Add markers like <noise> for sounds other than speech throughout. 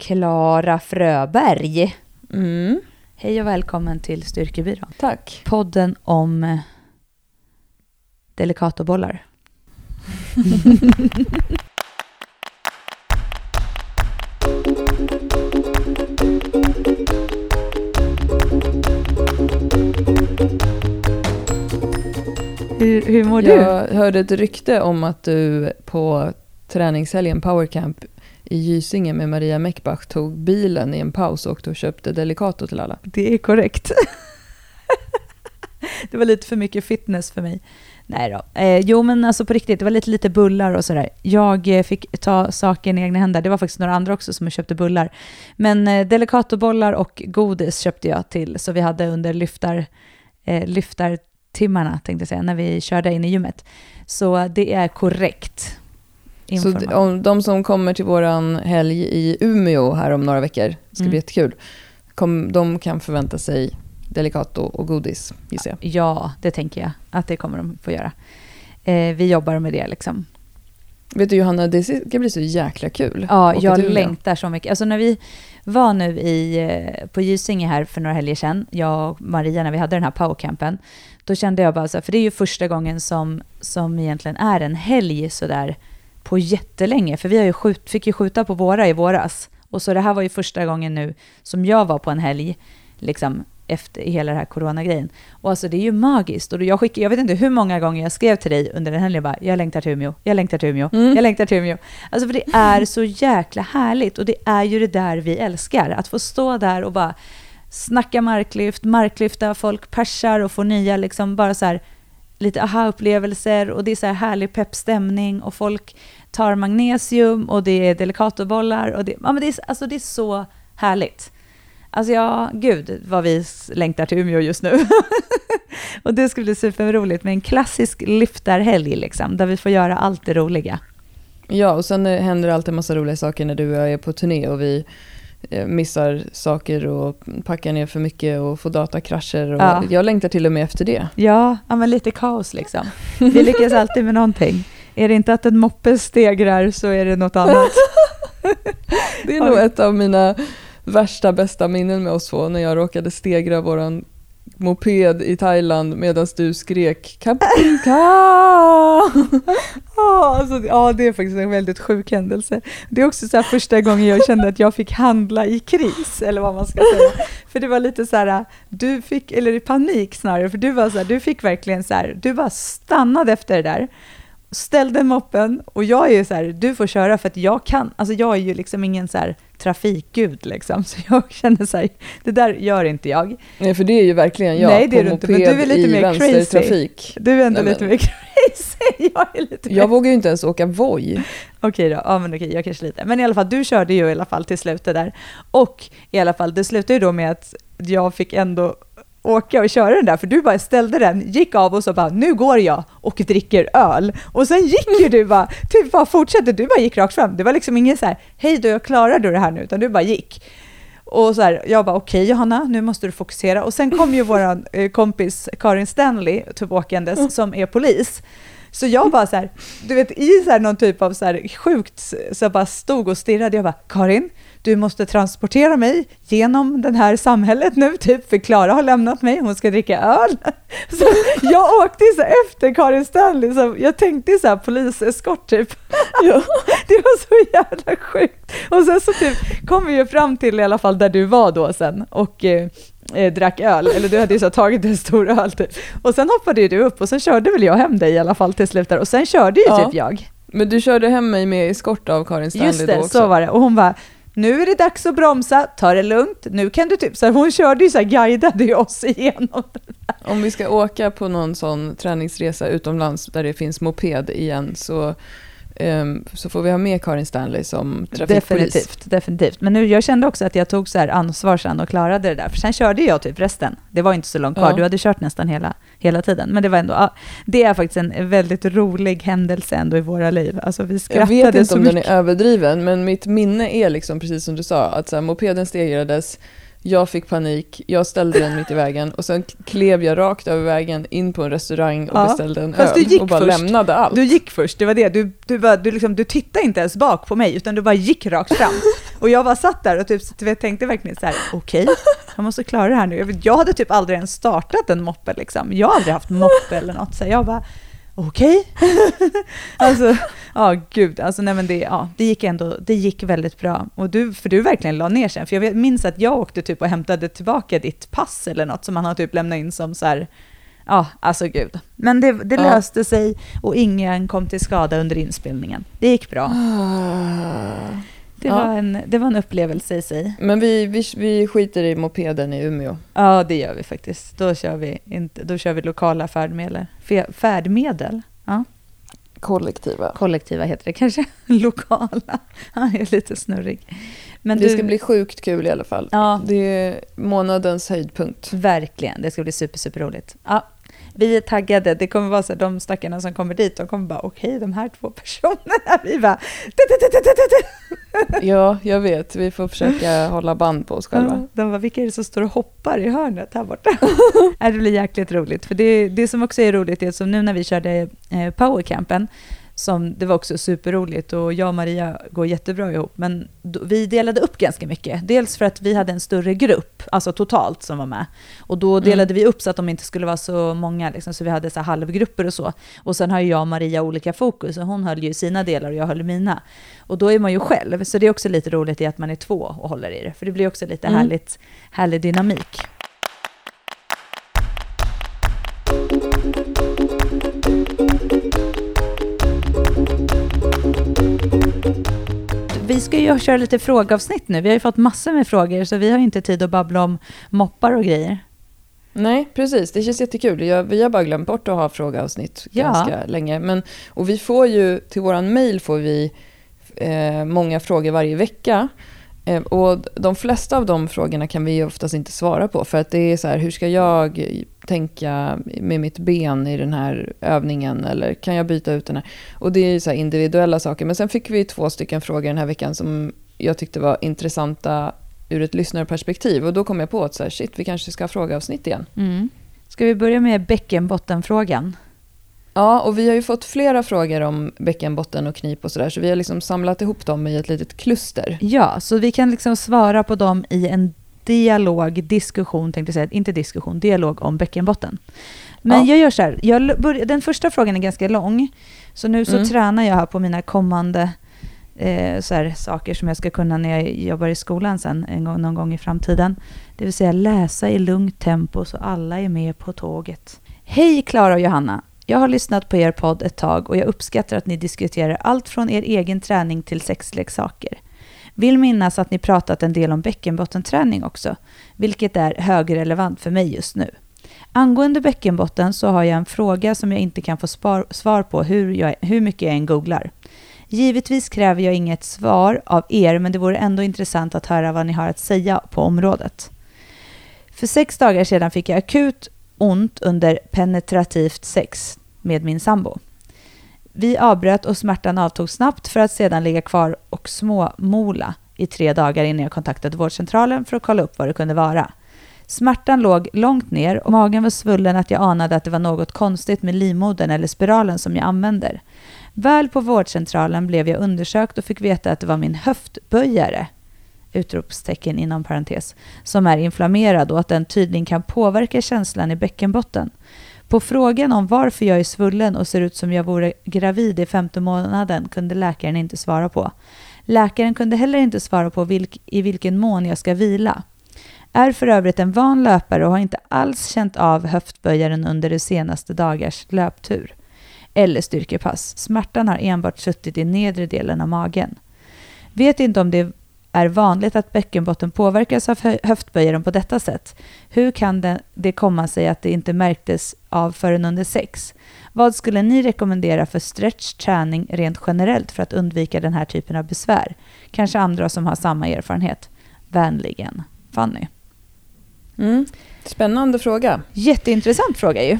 Klara Fröberg. Mm. Hej och välkommen till Styrkebyrån. Tack. Podden om eh, delikatobollar. <laughs> hur, hur mår du? Jag hörde ett rykte om att du på träningshelgen Powercamp i Gysinge med Maria Meckbach tog bilen i en paus och åkte och köpte Delicato till alla. Det är korrekt. <laughs> det var lite för mycket fitness för mig. Nej då. Eh, jo, men alltså på riktigt, det var lite, lite bullar och sådär. Jag eh, fick ta saken i egna händer. Det var faktiskt några andra också som köpte bullar. Men eh, Delicatobollar och godis köpte jag till, så vi hade under lyftar, eh, lyftartimmarna, tänkte jag säga, när vi körde in i gymmet. Så det är korrekt. Så d- om de som kommer till våran helg i Umeå här om några veckor, det ska Mm. bli jättekul, kom, de kan förvänta sig Delicato och godis, gissar jag. Ja, det tänker jag att det kommer de få göra. Eh, vi jobbar med det liksom. Vet du Johanna, det ska bli så jäkla kul. Ja, jag längtar så mycket. Alltså när vi var nu i, eh, på Gysinge här för några helger sedan, jag och Maria, när vi hade den här powercampen, då kände jag bara så här, för det är ju första gången som, som egentligen är en helg sådär på jättelänge, för vi har ju skjut, fick ju skjuta på våra i våras. Och så det här var ju första gången nu som jag var på en helg, liksom efter hela den här coronagrejen. Och alltså det är ju magiskt. Och jag, skickade, jag vet inte hur många gånger jag skrev till dig under den helgen, bara, jag längtar till Umeå, jag längtar till Umeå, Mm. jag längtar till Umeå. Alltså för det är så jäkla härligt och det är ju det där vi älskar. Att få stå där och bara snacka marklyft, marklyfta, folk persar och få nya liksom bara så här lite aha-upplevelser och det är så här härlig peppstämning och folk tar magnesium och det är delicatobollar och det, ja, men det, är, alltså det är så härligt. Alltså ja, gud vad vi längtar till Umeå just nu. <laughs> och det ska bli superroligt med en klassisk lyftarhelg liksom, där vi får göra allt det roliga. Ja, och sen händer det alltid en massa roliga saker när du och jag är på turné och vi missar saker och packar ner för mycket och får datakrascher. Och Ja. Jag längtar till och med efter det. Ja, ja men lite kaos liksom. Vi lyckas alltid med någonting. Är det inte att en moppe stegrar så är det något annat. <laughs> Det är nog ett av mina värsta bästa minnen med oss två när jag råkade stegra våran moped i Thailand medan du skrek Kapinka! <laughs> Ja, alltså, ja, det är faktiskt en väldigt sjuk händelse. Det är också så första gången jag kände att jag fick handla i kris, eller vad man ska säga. För det var lite så här, du fick, eller i panik snarare, för du var så här, du fick verkligen så här, du bara stannade efter det där, ställde moppen och jag är ju så här, du får köra för att jag kan, alltså jag är ju liksom ingen så här trafikgud liksom, <laughs> så jag känner så här, det där gör inte jag. Nej, för det är ju verkligen jag Nej, det är du inte, men du är lite mer crazy. vänstertrafik. Du är ändå Nej, lite mer <laughs> crazy, jag är lite mer Jag vågar ju inte ens åka Voi. Okej då, ja men okej, jag kanske lite. Men i alla fall, du körde ju i alla fall till slutet där. Och i alla fall, det slutade ju då med att jag fick ändå åka och köra den där, för du bara ställde den, gick av och så bara, nu går jag och dricker öl. Och sen gick ju du bara, typ bara fortsatte, du bara gick rakt fram. Det var liksom ingen så här, hej då, jag klarar du det här nu, utan du bara gick. Och så här, jag bara okej Johanna, nu måste du fokusera. Och sen kom ju vår eh, kompis Karin Stanley, typ åkandes, som är polis. Så jag bara så här, du vet i så någon typ av så här sjukt, så jag bara stod och stirrade. Jag bara, Karin, du måste transportera mig genom det här samhället nu, typ, för Klara har lämnat mig, hon ska dricka öl. <laughs> Så jag åkte så efter Karin Stanley, så jag tänkte så här poliseskort typ. <laughs> Ja. <laughs> Det var så jävla sjukt. Och sen så typ kom vi ju fram till i alla fall där du var då sen och eh, drack öl, eller du hade ju så tagit en stor öl typ. Och sen hoppade ju du upp och sen körde väl jag hem dig i alla fall till slut där och sen körde ju Ja. typ jag. Men du körde hem mig med eskort av Karin Stanley Just då det, också. så var det. Och hon bara, nu är det dags att bromsa, ta det lugnt, nu kan du typ, så här, hon körde ju så här, guidade ju oss <laughs> igenom. Om vi ska åka på någon sån träningsresa utomlands där det finns moped igen så, ehm, så får vi ha med Karin Stanley som trafikpolis. Definitivt, definitivt. Men nu, jag kände också att jag tog så här ansvar sen och klarade det där. För sen körde jag typ resten. Det var inte så långt kvar. Ja. Du hade kört nästan hela, hela tiden. Men det var ändå, ja, det är faktiskt en väldigt rolig händelse ändå i våra liv. Alltså vi Jag skrattade vet inte om mycket. den är överdriven, men mitt minne är liksom precis som du sa, att så här, mopeden stegrades, jag fick panik, jag ställde den mitt i vägen och sen klev jag rakt över vägen in på en restaurang och Ja, beställde en öl och bara först. lämnade allt. Du gick först, det var det. Du, du, bara, du, liksom, du tittade inte ens bak på mig, utan du bara gick rakt fram. <laughs> Och jag bara satt där och typ, jag tänkte verkligen så här, okej, jag måste klara det här nu. Jag hade typ aldrig ens startat en moppe liksom. Jag har aldrig haft moppe eller något. Så jag bara, okej. <laughs> alltså, ja gud, alltså nej men det, ja, det gick ändå, det gick väldigt bra. Och du, för du verkligen la ner sen. För jag minns att jag åkte typ och hämtade tillbaka ditt pass eller något som man har typ lämnat in som så här, ja, alltså gud. Men det, det Ja. löste sig och ingen kom till skada under inspelningen. Det gick bra. Det, Ja. var, en, det var en upplevelse i sig. Men vi, vi, vi skiter i mopeden i Umeå. Ja, det gör vi faktiskt. Då kör vi, inte, då kör vi lokala färdmedel. Färdmedel? Ja, Kollektiva. kollektiva heter det kanske. <laughs> Lokala. Jag är lite snurrig. Men det du, ska bli sjukt kul i alla fall. Ja. Det är månadens höjdpunkt. Verkligen, det ska bli super, super roligt. Ja, vi är taggade. Det kommer vara så att de stackarna som kommer dit, de kommer bara okej, de här två personerna. <laughs> Vi bara... Ja, jag vet. Vi får försöka <laughs> hålla band på oss själva. De bara, vilka är det som står och hoppar i hörnet här borta? <laughs> Det blir jäkligt roligt. För det, det som också är roligt är som nu när vi körde eh, powercampen, som det var också superroligt och jag och Maria går jättebra ihop, men vi delade upp ganska mycket. Dels för att vi hade en större grupp, alltså totalt, som var med. Och då delade vi upp så att de inte skulle vara så många, liksom, så vi hade så halvgrupper och så. Och sen har ju jag och Maria olika fokus, och hon höll ju sina delar och jag höll mina. Och då är man ju själv, så det är också lite roligt i att man är två och håller i det, för det blir också lite Mm. härligt, härlig dynamik. Vi ska ju köra lite frågeavsnitt nu. Vi har ju fått massor med frågor, så vi har inte tid att babbla om moppar och grejer. Nej, precis. Det känns jättekul. Jag, vi har bara glömt bort att ha frågeavsnitt Ja. ganska länge. Men, och vi får ju, till våran mail får vi eh, många frågor varje vecka. Ehm, och de flesta av de frågorna kan vi oftast inte svara på. För att det är så här, hur ska jag tänka med mitt ben i den här övningen? Eller kan jag byta ut den här? Och det är ju så här individuella saker. Men sen fick vi två stycken frågor den här veckan som jag tyckte var intressanta ur ett lyssnarperspektiv. Och då kom jag på att så här, shit, vi kanske ska ha frågeavsnitt igen. Mm. Ska vi börja med bäckenbottenfrågan? Ja, och vi har ju fått flera frågor om bäckenbotten och knip och sådär, så vi har liksom samlat ihop dem i ett litet kluster. Ja, så vi kan liksom svara på dem i en dialog, diskussion, tänkte jag säga, inte diskussion, dialog om bäckenbotten. Men Ja. jag gör så här, jag börjar, den första frågan är ganska lång, så nu så Mm. tränar jag här på mina kommande eh, så här, saker som jag ska kunna när jag jobbar i skolan sen, en gång, någon gång i framtiden. Det vill säga läsa i lugnt tempo så alla är med på tåget. Hej Klara och Johanna! Jag har lyssnat på er podd ett tag och jag uppskattar att ni diskuterar allt från er egen träning till sexleksaker. Vill minnas att ni pratat en del om bäckenbottenträning också, vilket är högrelevant för mig just nu. Angående bäckenbotten så har jag en fråga som jag inte kan få spar, svar på hur, jag, hur mycket jag än googlar. Givetvis kräver jag inget svar av er, men det vore ändå intressant att höra vad ni har att säga på området. För sex dagar sedan fick jag akut ont under penetrativt sex med min sambo. Vi avbröt och smärtan avtog snabbt för att sedan ligga kvar och småmola i tre dagar innan jag kontaktade vårdcentralen för att kolla upp vad det kunde vara. Smärtan låg långt ner och magen var svullen att jag anade att det var något konstigt med livmodern eller spiralen som jag använder. Väl på vårdcentralen blev jag undersökt och fick veta att det var min höftböjare, utropstecken inom parentes, som är inflammerad och att den tydligen kan påverka känslan i bäckenbotten. På frågan om varför jag är svullen och ser ut som jag vore gravid i femte månaden kunde läkaren inte svara på. Läkaren kunde heller inte svara på vilk, i vilken mån jag ska vila. Är för övrigt en van löpare och har inte alls känt av höftböjaren under de senaste dagars löptur. Eller styrkepass. Smärtan har enbart suttit i nedre delen av magen. Vet inte om det är vanligt att bäckenbotten påverkas av hö- höftböjaren på detta sätt. Hur kan det, det komma sig att det inte märktes av förrän under sex? Vad skulle ni rekommendera för stretch träning rent generellt för att undvika den här typen av besvär? Kanske andra som har samma erfarenhet. Vänligen, Fanny. Mm. Spännande fråga. Jätteintressant fråga ju.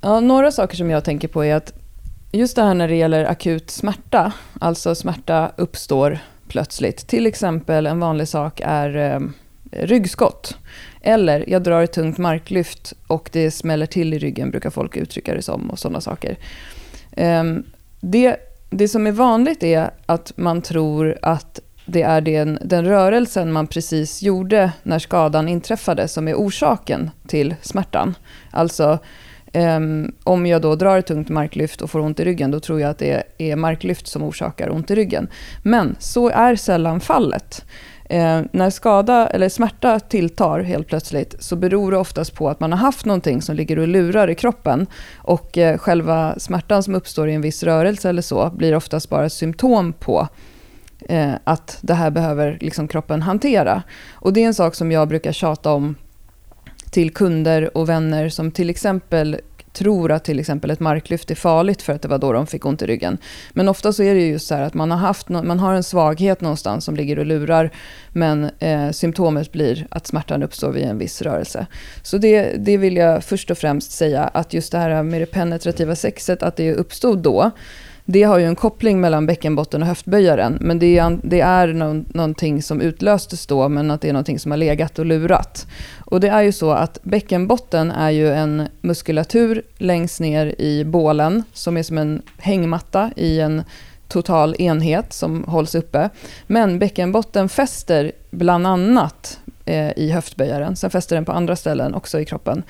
Ja, några saker som jag tänker på är att just det här när det gäller akut smärta, alltså smärta uppstår plötsligt. Till exempel en vanlig sak är eh, ryggskott. Eller jag drar ett tungt marklyft och det smäller till i ryggen, brukar folk uttrycka det som, och sådana saker. Ehm, det, det som är vanligt är att man tror att det är den, den rörelsen man precis gjorde när skadan inträffade som är orsaken till smärtan. Alltså Um, om jag då drar ett tungt marklyft och får ont i ryggen, då tror jag att det är marklyft som orsakar ont i ryggen. Men så är sällan fallet. Eh, när skada eller smärta tilltar helt plötsligt så beror det oftast på att man har haft någonting som ligger och lurar i kroppen. Och eh, själva smärtan som uppstår i en viss rörelse eller så blir oftast bara ett symptom på eh, att det här behöver liksom kroppen hantera. Och det är en sak som jag brukar tjata om till kunder och vänner som till exempel tror att till exempel ett marklyft är farligt för att det var då de fick ont i ryggen. Men ofta så är det just så här att man har, haft, man har en svaghet någonstans som ligger och lurar men eh, symptomet blir att smärtan uppstår vid en viss rörelse. Så det, det vill jag först och främst säga att just det här med det penetrativa sexet, att det uppstod då det har ju en koppling mellan bäckenbotten och höftböjaren. Men det är, det är no någonting som utlöstes då, men att det är någonting som har legat och lurat. Och det är ju så att bäckenbotten är ju en muskulatur längst ner i bålen, som är som en hängmatta i en total enhet som hålls uppe. Men bäckenbotten fäster bland annat eh, i höftböjaren. Sen fäster den på andra ställen också i kroppen.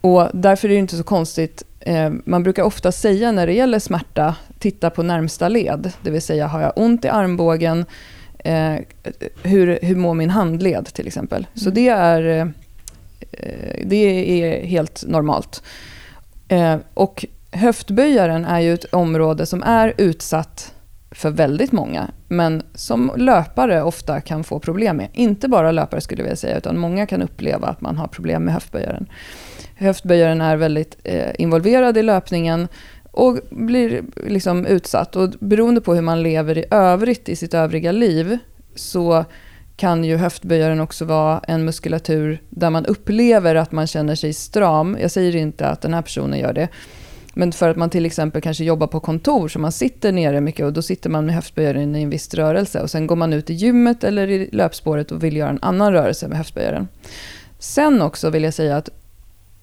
Och därför är det inte så konstigt Eh, man brukar ofta säga när det gäller smärta, titta på närmsta led. Det vill säga, har jag ont i armbågen, eh, hur, hur mår min handled till exempel. Mm. Så det är, eh, det är helt normalt. Och höftböjaren är ju ett område som är utsatt för väldigt många, men som löpare ofta kan få problem med. Inte bara löpare skulle jag vilja säga, utan många kan uppleva att man har problem med höftböjaren höftböjaren är väldigt eh, involverad i löpningen och blir liksom utsatt. Och beroende på hur man lever i övrigt i sitt övriga liv så kan ju höftböjaren också vara en muskulatur där man upplever att man känner sig stram. Jag säger inte att den här personen gör det. Men för att man till exempel kanske jobbar på kontor, så man sitter nere mycket och då sitter man med höftböjaren i en viss rörelse. Och sen går man ut i gymmet eller i löpspåret och vill göra en annan rörelse med höftböjaren. Sen också vill jag säga att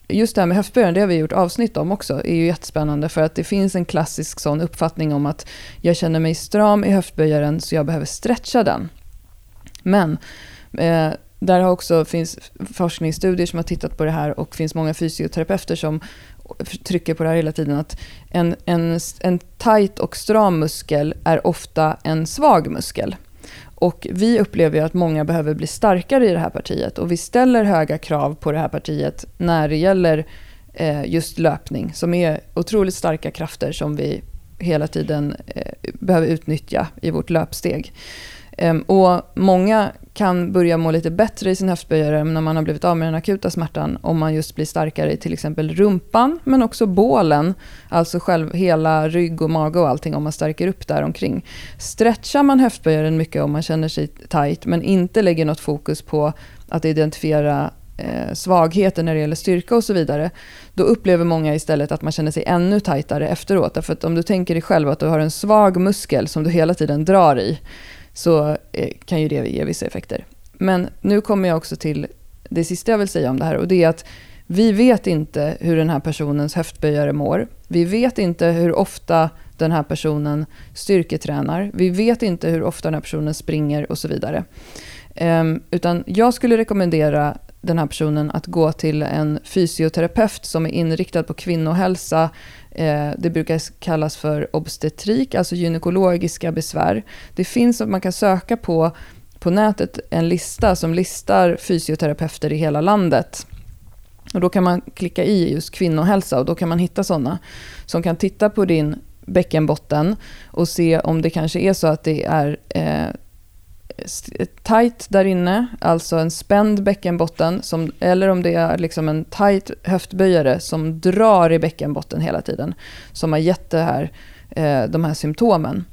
just det här med höftböjaren, det har vi gjort avsnitt om också, är ju jättespännande för att det finns en klassisk sån uppfattning om att jag känner mig stram i höftböjaren så jag behöver stretcha den. Men eh, där har också finns forskningsstudier som har tittat på det här och finns många fysioterapeuter som trycker på det här hela tiden att en, en, en tajt och stram muskel är ofta en svag muskel. Och vi upplever att många behöver bli starkare i det här partiet och vi ställer höga krav på det här partiet när det gäller eh, just löpning som är otroligt starka krafter som vi hela tiden eh, behöver utnyttja i vårt löpsteg. Ehm, och många kan börja må lite bättre i sin höftböjare när man har blivit av med den akuta smärtan om man just blir starkare i till exempel rumpan men också bålen, alltså själv hela rygg och mage och allting om man stärker upp där omkring. Stretchar man höftböjaren mycket om man känner sig tight men inte lägger något fokus på att identifiera eh, svagheter när det gäller styrka och så vidare, då upplever många istället att man känner sig ännu tajtare efteråt. Därför att om du tänker dig själv att du har en svag muskel som du hela tiden drar i, så eh, kan ju det ge vissa effekter. Men nu kommer jag också till det sista jag vill säga om det här och det är att vi vet inte hur den här personens höftböjare mår. Vi vet inte hur ofta den här personen styrketränar. Vi vet inte hur ofta den här personen springer och så vidare. Ehm, utan jag skulle rekommendera den här personen att gå till en fysioterapeut som är inriktad på kvinnohälsa. Eh, det brukar kallas för obstetrik, alltså gynekologiska besvär. Det finns, man kan söka på, på nätet en lista som listar fysioterapeuter i hela landet. Och då kan man klicka i just kvinnohälsa och då kan man hitta sådana som kan titta på din bäckenbotten och se om det kanske är så att det är eh, tight där inne, alltså en spänd bäckenbotten, som, eller om det är liksom en tight höftböjare som drar i bäckenbotten hela tiden, som har gett det här, eh, de här symptomen.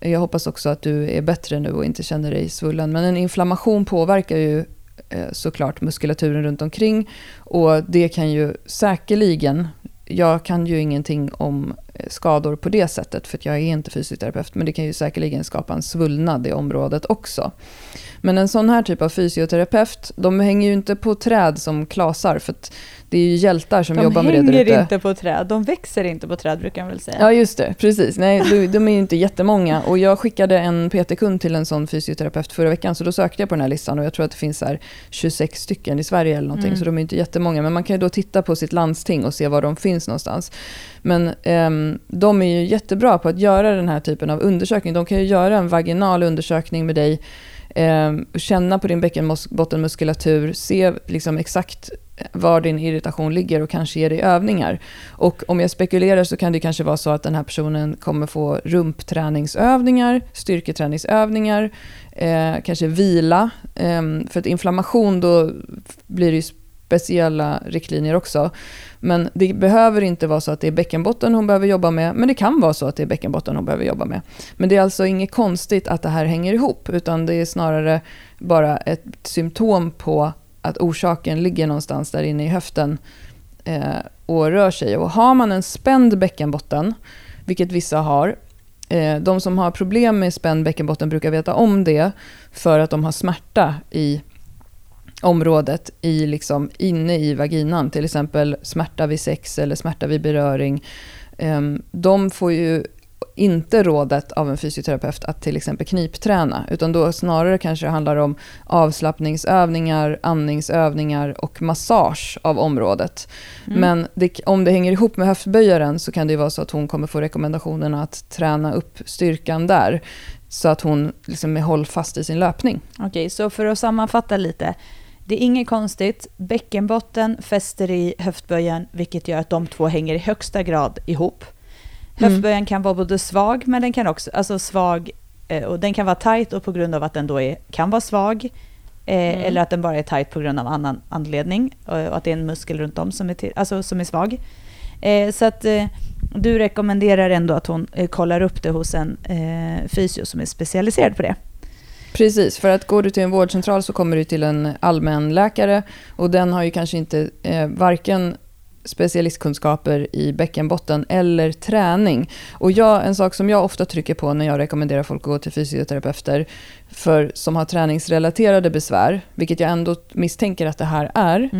Jag hoppas också att du är bättre nu och inte känner dig svullen. Men en inflammation påverkar ju eh, såklart muskulaturen runt omkring och det kan ju säkerligen jag kan ju ingenting om skador på det sättet, för jag är inte fysioterapeut, men det kan ju säkerligen skapa en svullnad i området också. Men en sån här typ av fysioterapeut, de hänger ju inte på träd som klasar, för det är ju hjältar som de jobbar med det De hänger inte på träd, de växer inte på träd brukar man väl säga. Ja, just det. Precis. Nej, de, de är ju inte jättemånga. Och jag skickade en PT-kund till en sån fysioterapeut förra veckan, så då sökte jag på den här listan och jag tror att det finns här 26 stycken i Sverige eller någonting, Mm. så de är inte jättemånga. Men man kan ju då titta på sitt landsting och se var de finns någonstans. Men ehm, Ehm, de är ju jättebra på att göra den här typen av undersökning. De kan ju göra en vaginal undersökning med dig, ehm, känna på din bäckenbottenmuskulatur, se liksom exakt eh, var din irritation ligger och kanske ge dig övningar. Och om jag spekulerar så kan det kanske vara så att den här personen kommer få rumpträningsövningar, styrketräningsövningar, eh, kanske vila. Eh, för att inflammation då blir det ju speciella riktlinjer också. Men det behöver inte vara så att det är bäckenbotten hon behöver jobba med, men det kan vara så att det är bäckenbotten hon behöver jobba med. Men det är alltså inget konstigt att det här hänger ihop, utan det är snarare bara ett symptom på att orsaken ligger någonstans där inne i höften eh, och rör sig. Och har man en spänd bäckenbotten, vilket vissa har, eh, de som har problem med spänd bäckenbotten brukar veta om det för att de har smärta i området i liksom inne i vaginan, till exempel smärta vid sex eller smärta vid beröring. Eh, de får ju inte rådet av en fysioterapeut att till exempel knipträna, utan då snarare kanske det handlar om avslappningsövningar, andningsövningar och massage av området. Mm. Men det, om det hänger ihop med höftböjaren så kan det ju vara så att hon kommer få rekommendationen att träna upp styrkan där, så att hon liksom är hållfast i sin löpning. Okej, så för att sammanfatta lite. Det är inget konstigt. Bäckenbotten fäster i höftböjen, vilket gör att de två hänger i högsta grad ihop. Mm. Höftböjen kan vara både svag, men den kan också, alltså svag, eh, och den kan vara tight och på grund av att den då är, kan vara svag, eh, Mm. eller att den bara är tight på grund av annan anledning, och, och att det är en muskel runt om som är, till, alltså, som är svag. Eh, så att eh, du rekommenderar ändå att hon eh, kollar upp det hos en eh, fysio som är specialiserad på det. Precis, för att går du till en vårdcentral så kommer du till en allmänläkare och den har ju kanske inte eh, varken specialistkunskaper i bäckenbotten eller träning. Och jag, en sak som jag ofta trycker på när jag rekommenderar folk att gå till fysioterapeuter för, som har träningsrelaterade besvär, vilket jag ändå misstänker att det här är,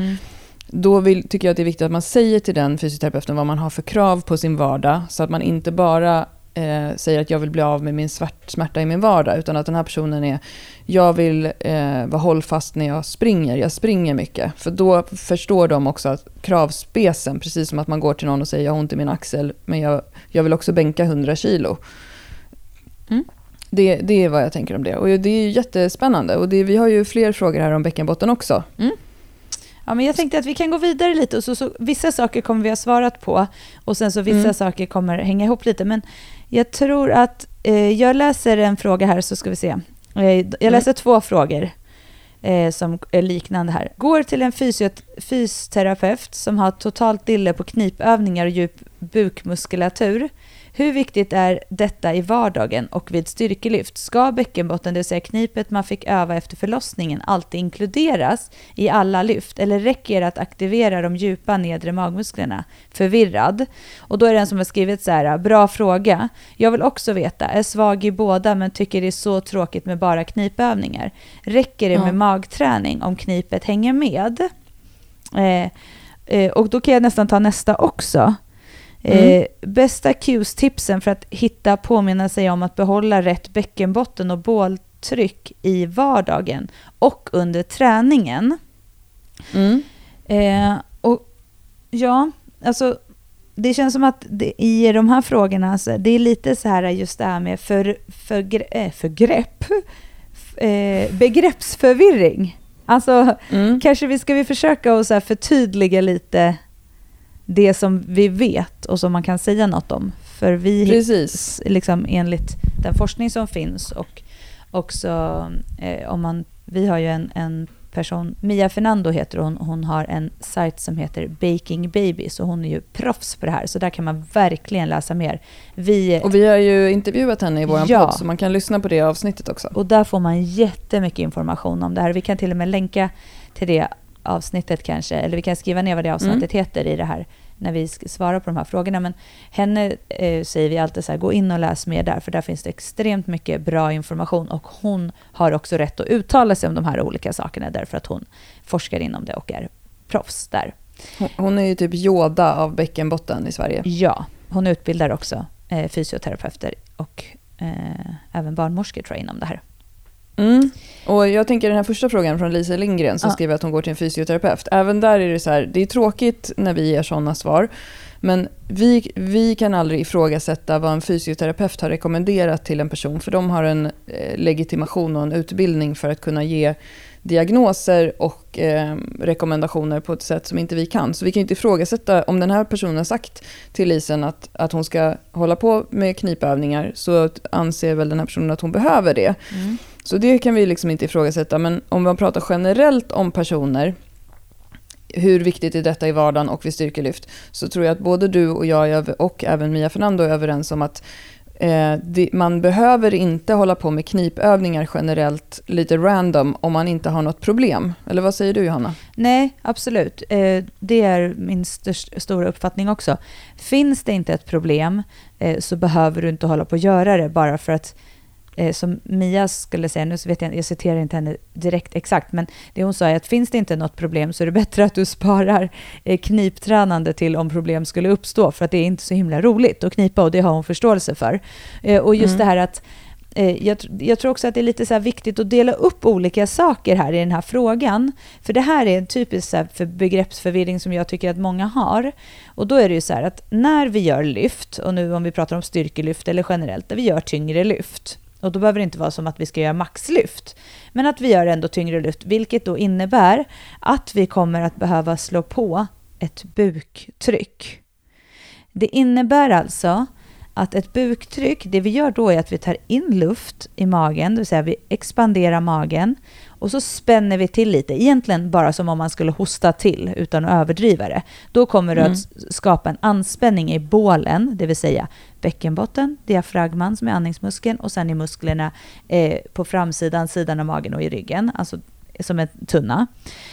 då vill, tycker jag att det är viktigt att man säger till den fysioterapeuten vad man har för krav på sin vardag, så att man inte bara eh, säger att jag vill bli av med min svärt, smärta i min vardag, utan att den här personen är, jag vill eh, vara hållfast när jag springer, jag springer mycket. För då förstår de också att kravspecen, precis som att man går till någon och säger jag har ont i min axel, men jag, jag vill också bänka 100 kilo. Mm. Det, det är vad jag tänker om det. Och det är jättespännande. Och det, vi har ju fler frågor här om bäckenbotten också. Ja, men jag tänkte att vi kan gå vidare lite. Och så, så, vissa saker kommer vi ha svarat på och sen så vissa Mm. saker kommer hänga ihop lite. Men jag tror att eh, jag läser en fråga här så ska vi se. Eh, jag läser två frågor eh, som är liknande här. Går till en fysiot- fysterapeut som har totalt dille på knipövningar och djup bukmuskulatur. Hur viktigt är detta i vardagen och vid styrkelyft? Ska bäckenbotten, det vill säga knipet man fick öva efter förlossningen, alltid inkluderas i alla lyft? Eller räcker det att aktivera de djupa nedre magmusklerna? Förvirrad. Och då är det en som har skrivit så här, bra fråga. Jag vill också veta, är svag i båda men tycker det är så tråkigt med bara knipövningar. Räcker det Ja. med magträning om knipet hänger med? Eh, eh, och då kan jag nästan ta nästa också. Eh, Mm. bästa cues-tipsen för att hitta påminna sig om att behålla rätt bäckenbotten och båltryck i vardagen och under träningen. Mm. Eh, och ja, alltså det känns som att det, i de här frågorna, alltså, det är lite så här just det här med för, för, äh, förgrepp, eh, begreppsförvirring. Alltså, Mm. kanske vi ska vi försöka att så förtydliga lite det som vi vet och som man kan säga något om. För vi, Precis. liksom enligt den forskning som finns och också eh, om man, vi har ju en, en person, Mia Fernando heter hon, hon har en sajt som heter Baking Baby, så hon är ju proffs på det här, så där kan man verkligen läsa mer. Vi, Och vi har ju intervjuat henne i vår Ja. podd, så man kan lyssna på det avsnittet också. Och där får man jättemycket information om det här. Vi kan till och med länka till det avsnittet kanske, eller vi kan skriva ner vad det avsnittet heter i det här när vi svarar på de här frågorna. Men henne eh, säger vi alltid så här, gå in och läs mer där, för där finns det extremt mycket bra information och hon har också rätt att uttala sig om de här olika sakerna därför att hon forskar inom det och är proffs där. Hon är ju typ Yoda av bäckenbotten i Sverige. Ja, hon utbildar också eh, fysioterapeuter och eh, även barnmorskor tror jag inom det här. Mm. Och jag tänker den här första frågan från Lisa Lindgren som Ja. skriver att hon går till en fysioterapeut. Även där är det så här, det är tråkigt när vi ger sådana svar. Men vi, vi kan aldrig ifrågasätta vad en fysioterapeut har rekommenderat till en person. För de har en eh, legitimation och en utbildning för att kunna ge diagnoser och eh, rekommendationer på ett sätt som inte vi kan. Så vi kan inte ifrågasätta om den här personen har sagt till Lisen att, att hon ska hålla på med knipövningar så anser väl den här personen att hon behöver det. Så det kan vi liksom inte ifrågasätta. Men om man pratar generellt om personer, hur viktigt är detta i vardagen och vid styrkelyft, så tror jag att både du och jag och även Mia Fernando är överens om att eh, det, man behöver inte hålla på med knipövningar generellt lite random om man inte har något problem. Eller vad säger du Johanna? Nej, absolut. Eh, det är min störst, stora uppfattning också. Finns det inte ett problem eh, så behöver du inte hålla på att göra det bara för att eh, som Mia skulle säga, nu vet jag, jag citerar inte henne direkt exakt, men det hon sa är att finns det inte något problem så är det bättre att du sparar eh, kniptränande till om problem skulle uppstå, för att det är inte så himla roligt att knipa och det har hon förståelse för. Eh, och just Mm. det här att eh, jag, jag tror också att det är lite så här viktigt att dela upp olika saker här i den här frågan. För det här är en typisk så för begreppsförvirring som jag tycker att många har. Och då är det ju så här att när vi gör lyft, och nu om vi pratar om styrkelyft eller generellt, där vi gör tyngre lyft, och då behöver det inte vara som att vi ska göra maxlyft, men att vi gör ändå tyngre lyft, vilket då innebär att vi kommer att behöva slå på ett buktryck. Det innebär alltså att ett buktryck, det vi gör då är att vi tar in luft i magen, det vill säga vi expanderar magen och så spänner vi till lite, egentligen bara som om man skulle hosta till utan att överdriva det. Då kommer Mm. att s- skapa en anspänning i bålen, det vill säga bäckenbotten, diafragman som är andningsmuskeln och sen i musklerna eh, på framsidan, sidan av magen och i ryggen, alltså som en tunna.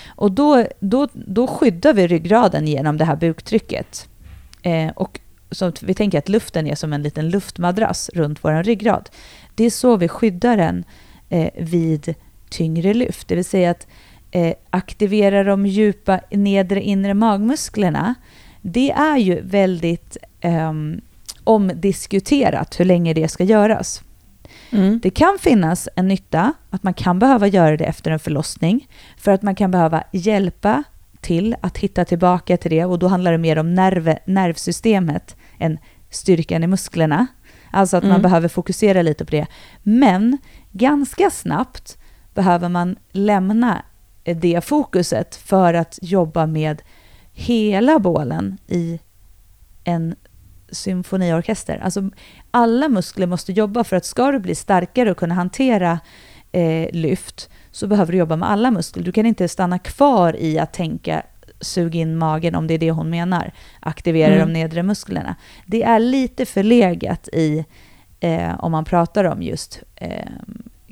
Och då, då, då skyddar vi ryggraden genom det här buktrycket. Eh, och så vi tänker att luften är som en liten luftmadrass runt vår ryggrad. Det är så vi skyddar den eh, vid tyngre lyft. Det vill säga att eh, aktivera de djupa nedre inre magmusklerna. Det är ju väldigt ehm, omdiskuterat hur länge det ska göras. Mm. Det kan finnas en nytta att man kan behöva göra det efter en förlossning för att man kan behöva hjälpa till att hitta tillbaka till det och då handlar det mer om nerv, nervsystemet än styrkan i musklerna. Alltså att man Mm. behöver fokusera lite på det. Men ganska snabbt behöver man lämna det fokuset för att jobba med hela bålen i en symfoniorkester. Alltså alla muskler måste jobba för att ska du bli starkare och kunna hantera eh, lyft så behöver du jobba med alla muskler. Du kan inte stanna kvar i att tänka sug in magen om det är det hon menar. Aktivera Mm. de nedre musklerna. Det är lite förlegat i eh, om man pratar om just eh,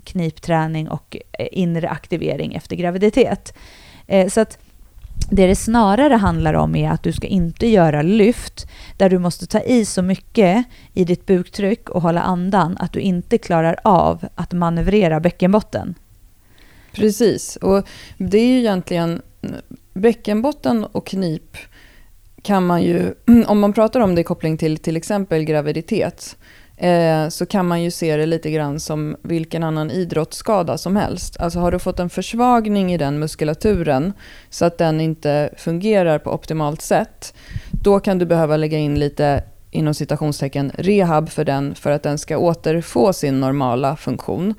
knipträning och eh, inre aktivering efter graviditet. Eh, så att det det snarare handlar om är att du ska inte göra lyft där du måste ta i så mycket i ditt buktryck och hålla andan att du inte klarar av att manövrera bäckenbotten. Precis, och det är ju egentligen bäckenbotten och knip kan man ju, <clears throat> om man pratar om det i koppling till till exempel graviditet, eh, så kan man ju se det lite grann som vilken annan idrottsskada som helst. Alltså har du fått en försvagning i den muskulaturen så att den inte fungerar på optimalt sätt, då kan du behöva lägga in lite inom citationstecken rehab för den för att den ska återfå sin normala funktion.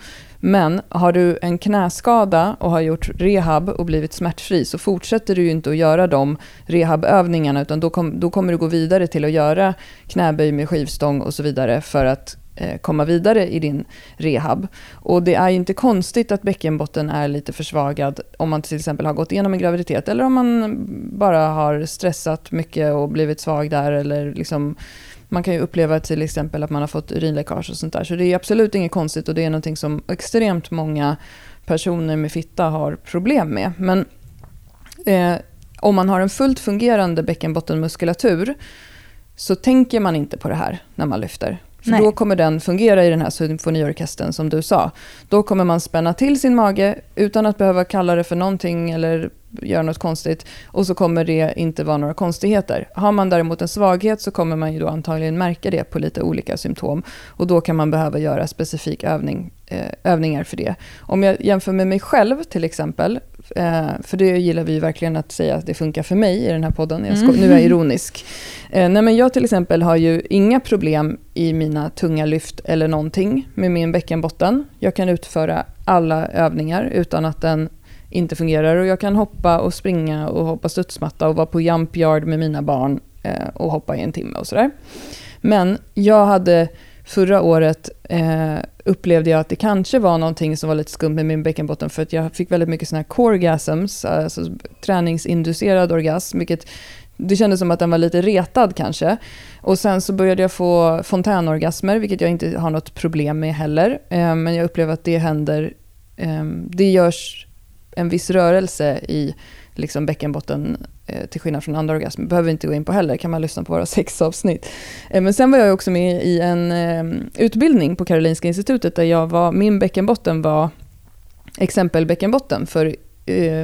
Men har du en knäskada och har gjort rehab och blivit smärtfri så fortsätter du ju inte att göra de rehabövningarna utan då, kom, då kommer du gå vidare till att göra knäböj med skivstång och så vidare för att eh, komma vidare i din rehab. Och det är ju inte konstigt att bäckenbotten är lite försvagad om man till exempel har gått igenom en graviditet eller om man bara har stressat mycket och blivit svag där eller liksom man kan ju uppleva till exempel att man har fått urinläckage och sånt där. Så det är absolut inget konstigt och det är någonting som extremt många personer med fitta har problem med. Men eh, om man har en fullt fungerande bäckenbottenmuskulatur så tänker man inte på det här när man lyfter. För Nej. då kommer den fungera i den här symfoniorkestern som du sa. Då kommer man spänna till sin mage utan att behöva kalla det för någonting eller göra något konstigt. Och så kommer det inte vara några konstigheter. Har man däremot en svaghet så kommer man ju då antagligen märka det på lite olika symptom. Och då kan man behöva göra specifik övning, övningar för det. Om jag jämför med mig själv till exempel, eh, för det gillar vi verkligen att säga att det funkar för mig i den här podden. Jag Mm. Nu är jag ironisk. Eh, nej men jag till exempel har ju inga problem i mina tunga lyft eller någonting med min bäckenbotten. Jag kan utföra alla övningar utan att den inte fungerar och jag kan hoppa och springa och hoppa studsmatta och vara på jump yard med mina barn eh, och hoppa i en timme och sådär. Men jag hade förra året eh, upplevde jag att det kanske var någonting som var lite skumt med min bäckenbotten för att jag fick väldigt mycket såna här coregasms, alltså träningsinducerad orgasm, vilket det kändes som att den var lite retad kanske. Och sen så började jag få fontänorgasmer, vilket jag inte har något problem med heller. Eh, men jag upplever att det händer, eh, det görs en viss rörelse i liksom bäckenbotten Eh, till skillnad från andra orgasmer. behöver vi inte gå in på heller, kan man lyssna på våra <laughs> sex avsnitt. Eh, men sen var jag också med i en eh, utbildning på Karolinska institutet där jag var, min bäckenbotten var exempelbäckenbotten för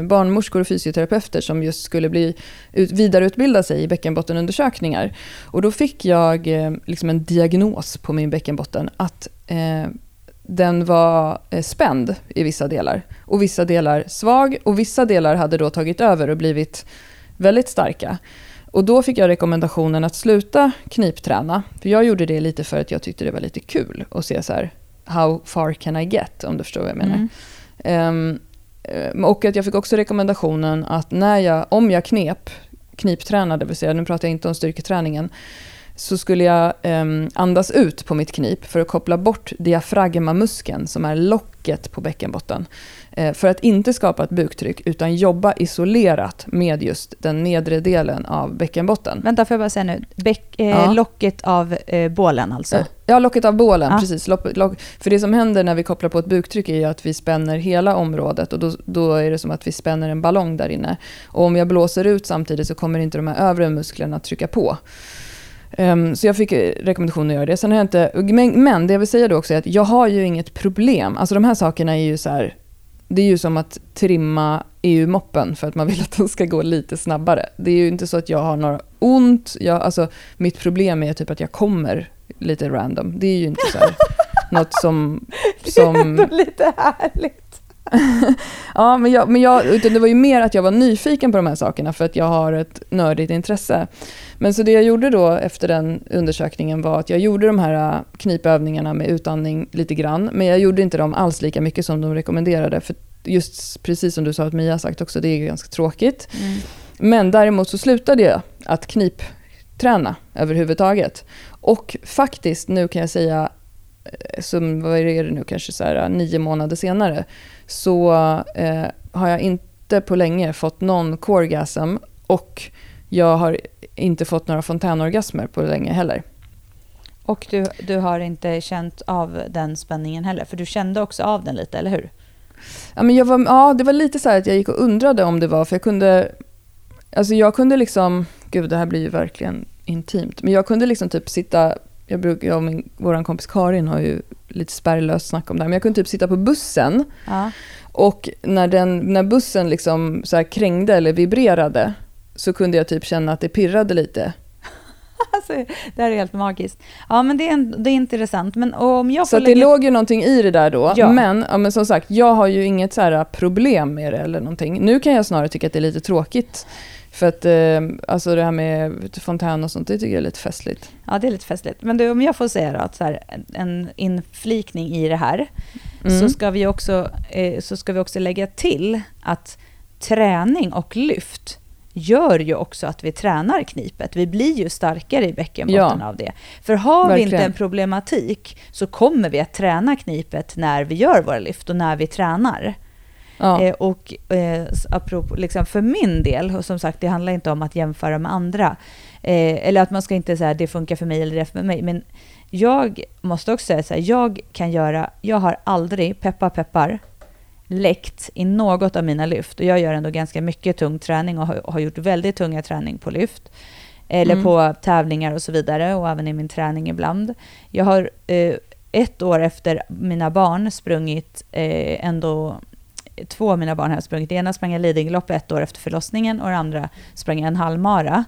barnmorskor och fysioterapeuter som just skulle bli vidareutbilda sig i bäckenbottenundersökningar. Och då fick jag liksom en diagnos på min bäckenbotten att eh, den var spänd i vissa delar och vissa delar svag och vissa delar hade då tagit över och blivit väldigt starka. Och då fick jag rekommendationen att sluta knipträna. För jag gjorde det lite för att jag tyckte det var lite kul att se så här, how far can I get? Om du förstår vad jag menar. Mm. Eh, och att jag fick också rekommendationen att när jag, om jag knep, kniptränade, det vill säga nu pratar jag inte om styrketräningen, så skulle jag ehm, andas ut på mitt knip för att koppla bort diafragmamuskeln som är locket på bäckenbotten. Eh, för att inte skapa ett buktryck utan jobba isolerat med just den nedre delen av bäckenbotten. Vänta, får jag bara säga nu. Bäck, eh, Ja. Locket av eh, bålen alltså. Eh, Ja, locket av bålen, Ja. precis. Lock, lock, för det som händer när vi kopplar på ett buktryck är att vi spänner hela området och då, då är det som att vi spänner en ballong där inne. Och om jag blåser ut samtidigt så kommer inte de här övre musklerna att trycka på. Ehm, så jag fick eh, rekommendation att göra det. Sen har jag inte, men, men det jag vill säga då också är att jag har ju inget problem. Alltså de här sakerna är ju så här, det är ju som att trimma EU-moppen för att man vill att den ska gå lite snabbare. Det är ju inte så att jag har några ont. Jag, alltså, mitt problem är typ att jag kommer lite random. Det är ju inte så här, <laughs> något som... som lite härligt. <laughs> ja, men, jag, men jag, utan det var ju mer att jag var nyfiken på de här sakerna för att jag har ett nördigt intresse. Men så det jag gjorde då efter den undersökningen var att jag gjorde de här äh, knipövningarna med utandning lite grann. Men jag gjorde inte dem alls lika mycket som de rekommenderade. För just precis som du sa att Mia har sagt också, det är ju ganska tråkigt. Mm. Men däremot så slutade jag att knipträna överhuvudtaget. Och faktiskt, nu kan jag säga, eh, som vad är det nu, kanske så här, nio månader senare, så eh, har jag inte på länge fått någon coregasm och jag har inte fått några fontänorgasmer på länge heller. Och du, du har inte känt av den spänningen heller, för du kände också av den lite, eller hur? Ja, men jag var, ja, det var lite så här att jag gick och undrade om det var, för jag kunde... Alltså jag kunde liksom... Gud, det här blir ju verkligen intimt. Men jag kunde liksom typ sitta... Jag brukar, jag och min, vår kompis Karin har ju lite spärrlöst snack om det här. Men jag kunde typ sitta på bussen Ja. och när, den, när bussen liksom så krängde eller vibrerade så kunde jag typ känna att det pirrade lite. <laughs> Alltså, det här är helt magiskt. Ja, men det är, en, det är intressant. Men om jag Så att det lägga... låg ju någonting i det där då. Ja. Men, ja, men som sagt, jag har ju inget så här problem med det eller någonting. Nu kan jag snarare tycka att det är lite tråkigt. För att eh, alltså det här med fontän och sånt, det tycker jag är lite festligt. Ja, det är lite festligt. Men du, om jag får säga då, att så här, en- inflikning i det här, Mm. så, ska vi också, eh, så ska vi också lägga till att träning och lyft gör ju också att vi tränar knipet. Vi blir ju starkare i bäckenbotten Ja. av det. För har vi inte Verkligen. en problematik så kommer vi att träna knipet när vi gör våra lyft och när vi tränar. Ja. Eh, och eh, apropå, liksom för min del, och som sagt det handlar inte om att jämföra med andra, eh, eller att man ska inte säga det funkar för mig eller det är för mig, men jag måste också säga så här, jag kan göra, jag har aldrig, peppar peppar, läckt i något av mina lyft. Och jag gör ändå ganska mycket tung träning och har, har gjort väldigt tunga träning på lyft. Eller mm. på tävlingar och så vidare och även i min träning ibland. Jag har eh, ett år efter mina barn sprungit eh, ändå två av mina barn har sprungit. Det ena sprang jag Lidingölopp ett år efter förlossningen och det andra sprang jag en halvmara.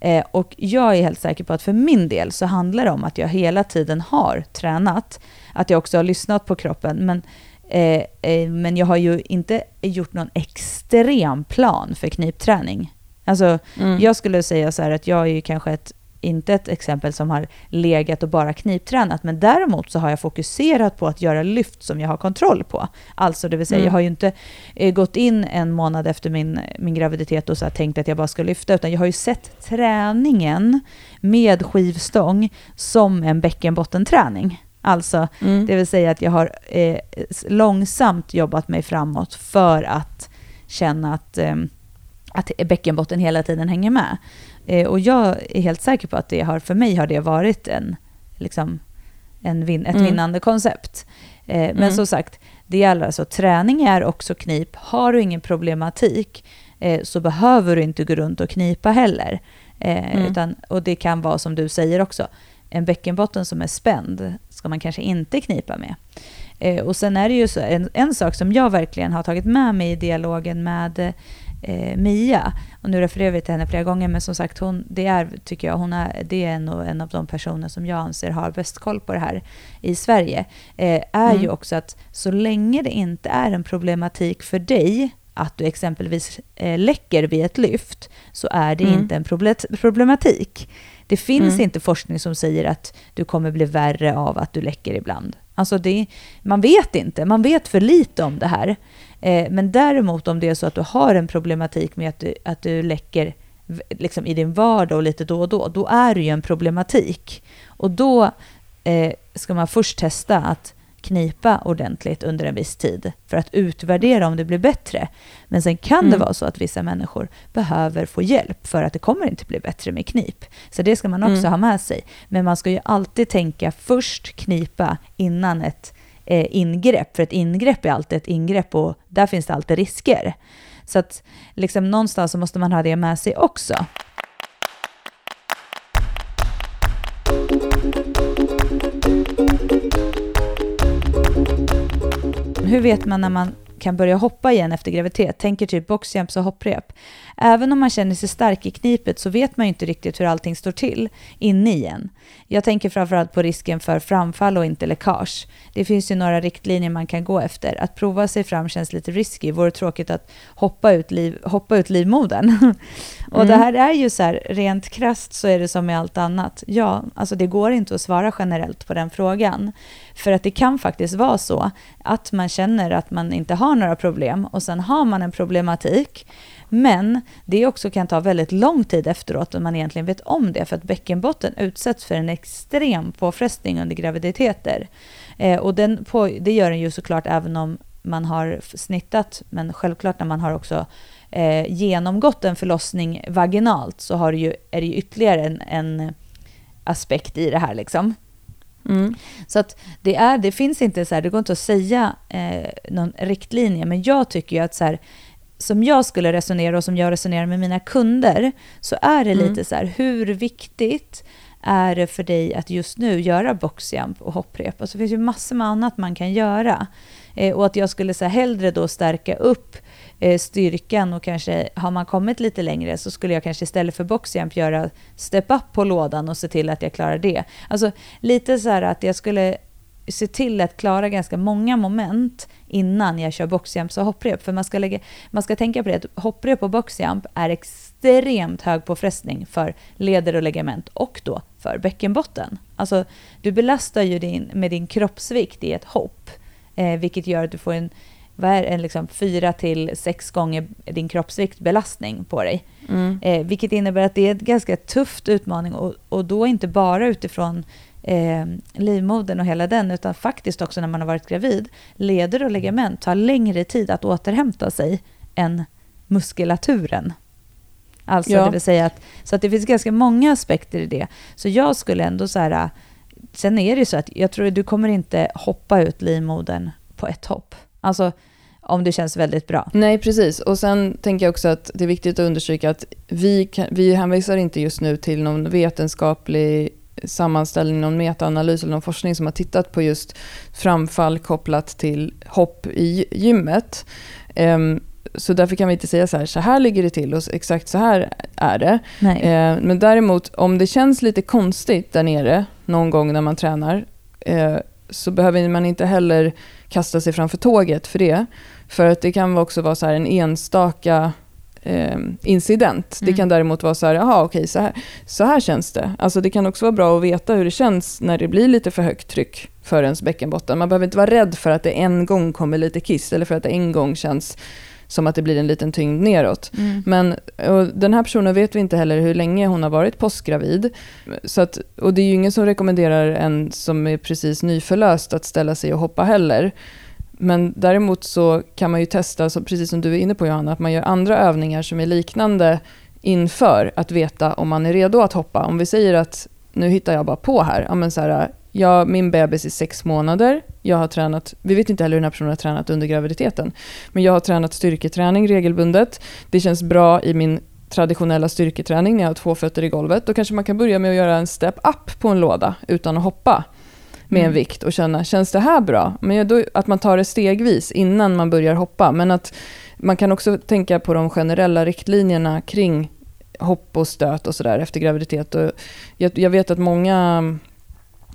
Eh, och jag är helt säker på att för min del så handlar det om att jag hela tiden har tränat. Att jag också har lyssnat på kroppen. Men, eh, eh, men jag har ju inte gjort någon extrem plan för knipträning. Alltså, mm. jag skulle säga så här att jag är ju kanske ett inte ett exempel som har legat och bara kniptränat, men däremot så har jag fokuserat på att göra lyft som jag har kontroll på. Alltså, det vill säga, mm. jag har ju inte eh, gått in en månad efter min, min graviditet och så tänkt att jag bara ska lyfta, utan jag har ju sett träningen med skivstång som en bäckenbottenträning. Alltså, mm. det vill säga att jag har eh, långsamt jobbat mig framåt för att känna att, eh, att bäckenbotten hela tiden hänger med. Eh, och jag är helt säker på att det har, för mig har det varit en, liksom, en vin, ett mm. vinnande koncept. Eh, men mm. som sagt, det gäller alltså träning är också knip. Har du ingen problematik eh, så behöver du inte gå runt och knipa heller. Mm. utan, och det kan vara som du säger också, en bäckenbotten som är spänd ska man kanske inte knipa med. Och sen är det ju så, en, en sak som jag verkligen har tagit med mig i dialogen med eh, Mia. Och nu refererar vi till henne flera gånger, men som sagt, hon, det är, tycker jag, hon är, det är nog en av de personer som jag anser har bäst koll på det här i Sverige. Eh, är mm. ju också att så länge det inte är en problematik för dig att du exempelvis eh, läcker vid ett lyft, så är det mm. inte en problematik. Det finns mm. inte forskning som säger att du kommer bli värre av att du läcker ibland. Alltså det, man vet inte, man vet för lite om det här. Eh, men däremot om det är så att du har en problematik med att du, att du läcker liksom i din vardag och lite då och då, då är det ju en problematik. Och då eh, ska man först testa att knipa ordentligt under en viss tid för att utvärdera om det blir bättre. Men sen kan mm. det vara så att vissa människor behöver få hjälp för att det kommer inte bli bättre med knip. Så det ska man också mm. ha med sig. Men man ska ju alltid tänka först knipa innan ett eh, ingrepp, för ett ingrepp är alltid ett ingrepp och där finns det alltid risker. Så att liksom någonstans så måste man ha det med sig också. Hur vet man när man kan börja hoppa igen efter graviditet, tänker typ boxjumps och hopprep. Även om man känner sig stark i knipet så vet man ju inte riktigt hur allting står till inne igen. Jag tänker framförallt på risken för framfall och inte läckage. Det finns ju några riktlinjer man kan gå efter. Att prova sig fram känns lite risky. Vore tråkigt att hoppa ut, liv, hoppa ut livmodern. <laughs> och mm. det här är ju så här, rent krast så är det som med allt annat. Ja, alltså det går inte att svara generellt på den frågan. För att det kan faktiskt vara så att man känner att man inte har några problem och sen har man en problematik. Men det också kan ta väldigt lång tid efteråt om man egentligen vet om det, för att bäckenbotten utsätts för en extrem påfrestning under graviditeter. Eh, och den på, det gör den ju såklart även om man har snittat, men självklart när man har också eh, genomgått en förlossning vaginalt så har det ju, är det ju ytterligare en, en aspekt i det här. Liksom. Mm. Så att det, är, det finns inte så här, det går inte att säga eh, någon riktlinje, men jag tycker ju att så här, som jag skulle resonera och som jag resonerar med mina kunder, så är det mm. lite så här, hur viktigt är det för dig att just nu göra boxjump och hopprep? Alltså, det finns ju massor med annat man kan göra. Eh, och att jag skulle så här, hellre då stärka upp Eh, styrkan och kanske har man kommit lite längre så skulle jag kanske istället för boxjump göra step up på lådan och se till att jag klarar det. Alltså lite så här att jag skulle se till att klara ganska många moment innan jag kör boxjump och hopprep. För man ska, lägga, man ska tänka på det att hopprep och boxjump är extremt hög påfrestning för leder och ligament och då för bäckenbotten. Alltså, du belastar ju din, med din kroppsvikt i ett hopp, eh, vilket gör att du får en, vad är en liksom fyra till sex gånger din kroppsvikt belastning på dig. Mm. Eh, vilket innebär att det är en ganska tufft utmaning och, och då inte bara utifrån eh, livmodern och hela den, utan faktiskt också när man har varit gravid. Leder och ligament tar längre tid att återhämta sig än muskulaturen. Alltså, ja. det vill säga att, så att det finns ganska många aspekter i det. Så jag skulle ändå så här, sen är det så att jag tror att du kommer inte hoppa ut livmodern på ett hopp. Alltså, om det känns väldigt bra. Nej, precis. Och sen tänker jag också att det är viktigt att understryka att vi, kan, vi hänvisar inte just nu till någon vetenskaplig sammanställning, någon metaanalys eller någon forskning som har tittat på just framfall kopplat till hopp i gymmet. Um, så därför kan vi inte säga så här, så här ligger det till och exakt så här är det. Eh, men däremot om det känns lite konstigt där nere någon gång när man tränar eh, så behöver man inte heller kasta sig framför tåget för det. För att det kan också vara så en enstaka eh, incident. Mm. Det kan däremot vara så här, jaha okej, så här, så här känns det. Alltså det kan också vara bra att veta hur det känns när det blir lite för högt tryck för ens bäckenbotten. Man behöver inte vara rädd för att det en gång kommer lite kiss eller för att det en gång känns som att det blir en liten tyngd neråt. Mm. Men den här personen vet vi inte heller hur länge hon har varit postgravid. Så att, och det är ju ingen som rekommenderar en som är precis nyförlöst att ställa sig och hoppa heller. Men däremot så kan man ju testa, så precis som du är inne på Johanna, att man gör andra övningar som är liknande inför att veta om man är redo att hoppa. Om vi säger att, nu hittar jag bara på här, ja, men så här jag, min bebis är sex månader. Jag har tränat, vi vet inte heller hur den här personen har tränat under graviditeten. Men jag har tränat styrketräning regelbundet. Det känns bra i min traditionella styrketräning när jag har två fötter i golvet. Då kanske man kan börja med att göra en step up på en låda utan att hoppa med mm. en vikt och känna, känns det här bra? Men då, att man tar det stegvis innan man börjar hoppa. Men att man kan också tänka på de generella riktlinjerna kring hopp och stöt och sådär efter graviditet. Och jag, jag vet att många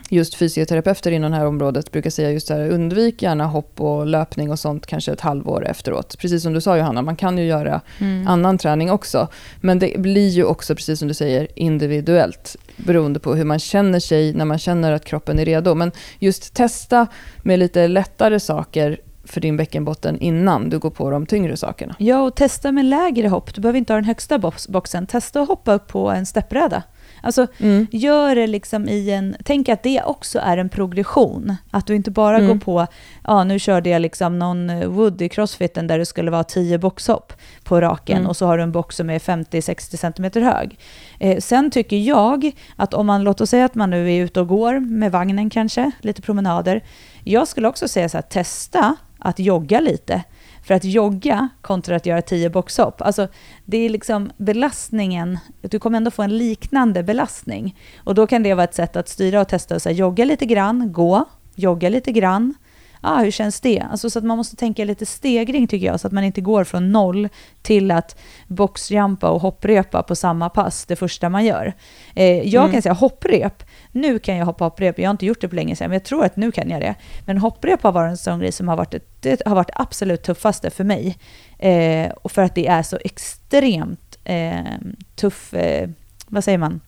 just fysioterapeuter inom det här området brukar säga just här, undvik gärna hopp och löpning och sånt kanske ett halvår efteråt. Precis som du sa Johanna, man kan ju göra mm. annan träning också. Men det blir ju också, precis som du säger, individuellt beroende på hur man känner sig när man känner att kroppen är redo. Men just testa med lite lättare saker för din bäckenbotten innan du går på de tyngre sakerna. Ja, och testa med lägre hopp. Du behöver inte ha den högsta boxen. Testa att hoppa upp på en steppbräda. Alltså, mm. gör det liksom i en... Tänk att det också är en progression. Att du inte bara mm. går på, ja nu körde jag liksom någon wood i crossfiten där det skulle vara 10 boxhopp på raken mm. och så har du en box som är 50-60 cm hög. Eh, sen tycker jag att om man, låt oss säga att man nu är ute och går med vagnen kanske, lite promenader. Jag skulle också säga så här, testa att jogga lite. För att jogga kontra att göra 10 boxhopp, alltså det är liksom belastningen, du kommer ändå få en liknande belastning. Och då kan det vara ett sätt att styra och testa, så här, jogga lite grann, gå, jogga lite grann, ah, hur känns det? Alltså så att man måste tänka lite stegring tycker jag, så att man inte går från noll till att boxjumpa och hopprepa på samma pass det första man gör. Eh, jag mm. kan säga hopprep, nu kan jag hoppa hopprep, jag har inte gjort det på länge sedan, men jag tror att nu kan jag det. Men hopprep har varit en sån grej som har varit det har varit absolut tuffaste för mig. Eh, och för att det är så extremt eh, tuff, eh, vad säger man,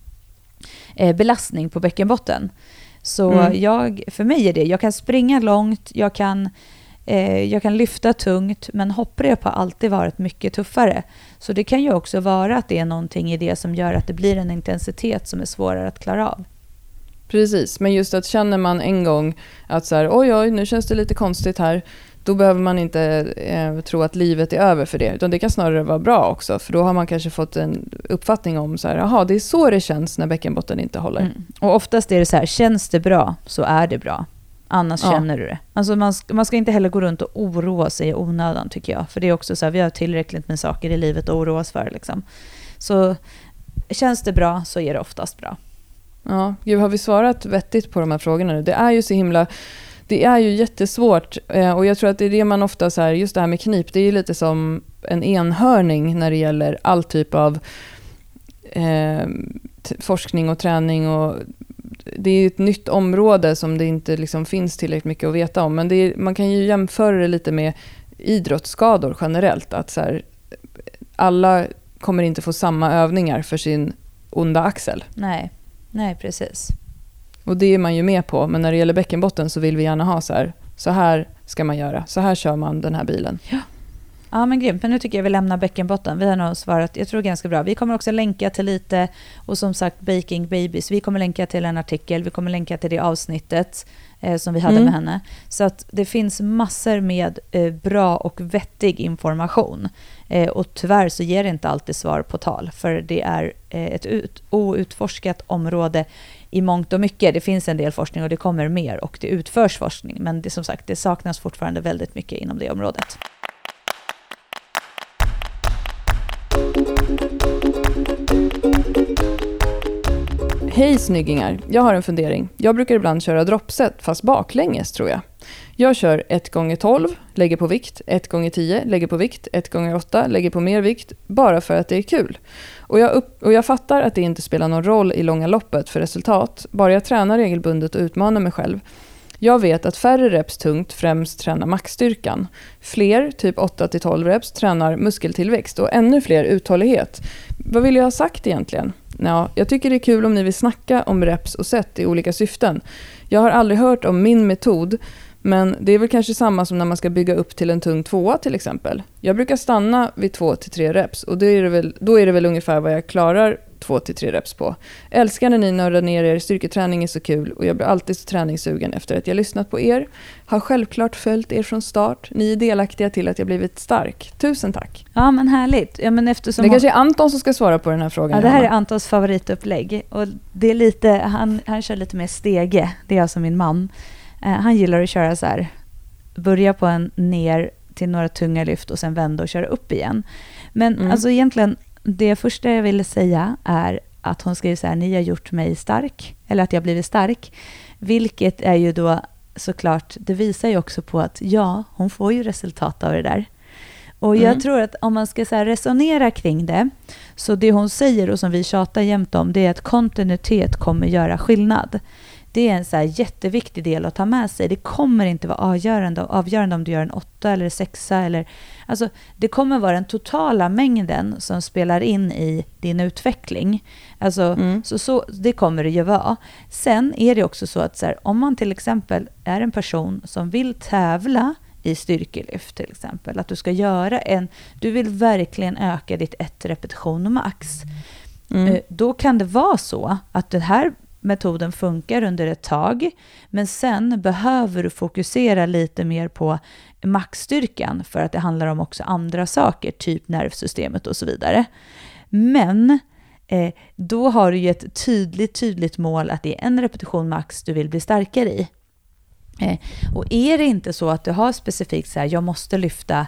eh, belastning på bäckenbotten. Så mm. jag, för mig är det, jag kan springa långt, jag kan, eh, jag kan lyfta tungt, men hopprep har alltid varit mycket tuffare. Så det kan ju också vara att det är någonting i det som gör att det blir en intensitet som är svårare att klara av. Precis, men just att känner man en gång att så här, oj oj, nu känns det lite konstigt här, då behöver man inte eh, tro att livet är över för det. Utan det kan snarare vara bra också. För då har man kanske fått en uppfattning om så här, aha, det är så det känns när bäckenbotten inte håller. Mm. Och oftast är det så här, känns det bra så är det bra. Annars ja. känner du det. Alltså man, ska, man ska inte heller gå runt och oroa sig i onödan tycker jag. För det är också så här, vi har tillräckligt med saker i livet att oroa oss för. Liksom. Så känns det bra så är det oftast bra. Ja, gud, har vi svarat vettigt på de här frågorna nu? Det är ju så himla det är ju jättesvårt eh, och jag tror att det är det man ofta, så här, just det här med knip, det är lite som en enhörning när det gäller all typ av eh, forskning och träning. Och det är ett nytt område som det inte liksom finns tillräckligt mycket att veta om. Men är, man kan ju jämföra det lite med idrottsskador generellt. Att så här, alla kommer inte få samma övningar för sin onda axel. Nej, Nej precis. Och det är man ju med på, men när det gäller bäckenbotten så vill vi gärna ha så här, så här ska man göra, så här kör man den här bilen. Ja. Ja men grymt, men nu tycker jag vi lämnar bäckenbotten. Vi har nog svarat, jag tror ganska bra. Vi kommer också länka till lite, och som sagt Baking Babies, vi kommer länka till en artikel, vi kommer länka till det avsnittet eh, som vi hade mm. med henne. Så att det finns massor med eh, bra och vettig information. Eh, och tyvärr så ger det inte alltid svar på tal, för det är eh, ett ut, outforskat område i mångt och mycket. Det finns en del forskning och det kommer mer och det utförs forskning. Men det, som sagt, det saknas fortfarande väldigt mycket inom det området. Hej snyggingar! Jag har en fundering. Jag brukar ibland köra droppset, fast baklänges tror jag. Jag kör 1x12, lägger på vikt, 1x10, lägger på vikt, 1x8, lägger på mer vikt, bara för att det är kul. Och jag, upp, och jag fattar att det inte spelar någon roll i långa loppet för resultat, bara jag tränar regelbundet och utmanar mig själv. Jag vet att färre reps tungt främst tränar maxstyrkan. Fler, typ 8-12 reps, tränar muskeltillväxt och ännu fler uthållighet. Vad vill jag ha sagt egentligen? Ja, jag tycker det är kul om ni vill snacka om reps och set i olika syften. Jag har aldrig hört om min metod, men det är väl kanske samma som när man ska bygga upp till en tung tvåa till exempel. Jag brukar stanna vid 2-3 reps och då är, det väl, då är det väl ungefär vad jag klarar 2-3 reps på. Älskar när ni nördar ner er, styrketräning är så kul och jag blir alltid så träningssugen efter att jag lyssnat på er. Har självklart följt er från start. Ni är delaktiga till att jag blivit stark. Tusen tack. Ja men härligt. Ja, men eftersom det kanske är Anton som ska svara på den här frågan. Ja, det här är Antons favoritupplägg. Och det är lite, han, han kör lite mer stege. Det är alltså min man. Eh, han gillar att köra så här, börja på en ner till några tunga lyft och sen vända och köra upp igen. Men mm. alltså egentligen, det första jag ville säga är att hon skriver så här, ni har gjort mig stark, eller att jag blivit stark. Vilket är ju då såklart, det visar ju också på att ja, hon får ju resultat av det där. Och jag mm. tror att om man ska så resonera kring det, så det hon säger och som vi tjatar jämt om, det är att kontinuitet kommer göra skillnad. Det är en så jätteviktig del att ta med sig. Det kommer inte vara avgörande, avgörande om du gör en åtta eller sexa. Eller, alltså, det kommer vara den totala mängden som spelar in i din utveckling. Alltså, mm. så, så, det kommer det ju vara. Sen är det också så att så här, om man till exempel är en person som vill tävla i styrkelyft till exempel, att du ska göra en, du vill verkligen öka ditt ett repetition max. Mm. Eh, då kan det vara så att det här metoden funkar under ett tag, men sen behöver du fokusera lite mer på maxstyrkan för att det handlar om också andra saker, typ nervsystemet och så vidare. Men eh, då har du ju ett tydligt, tydligt mål att det är en repetition max du vill bli starkare i. Eh, och är det inte så att du har specifikt så här, jag måste lyfta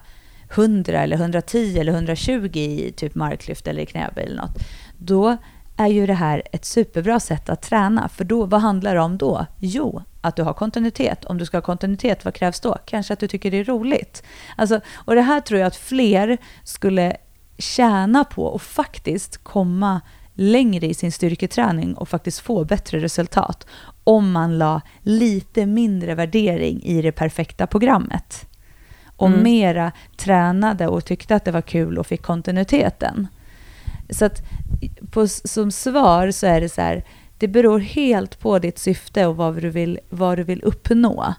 100 eller 110 eller 120 i typ marklyft eller knäböj eller något, då är ju det här ett superbra sätt att träna. För då, vad handlar det om då? Jo, att du har kontinuitet. Om du ska ha kontinuitet, vad krävs då? Kanske att du tycker det är roligt. Alltså, och det här tror jag att fler skulle tjäna på och faktiskt komma längre i sin styrketräning och faktiskt få bättre resultat om man la lite mindre värdering i det perfekta programmet och mm. mera tränade och tyckte att det var kul och fick kontinuiteten. Så att på, som svar så är det så här, det beror helt på ditt syfte och vad du vill, vad du vill uppnå.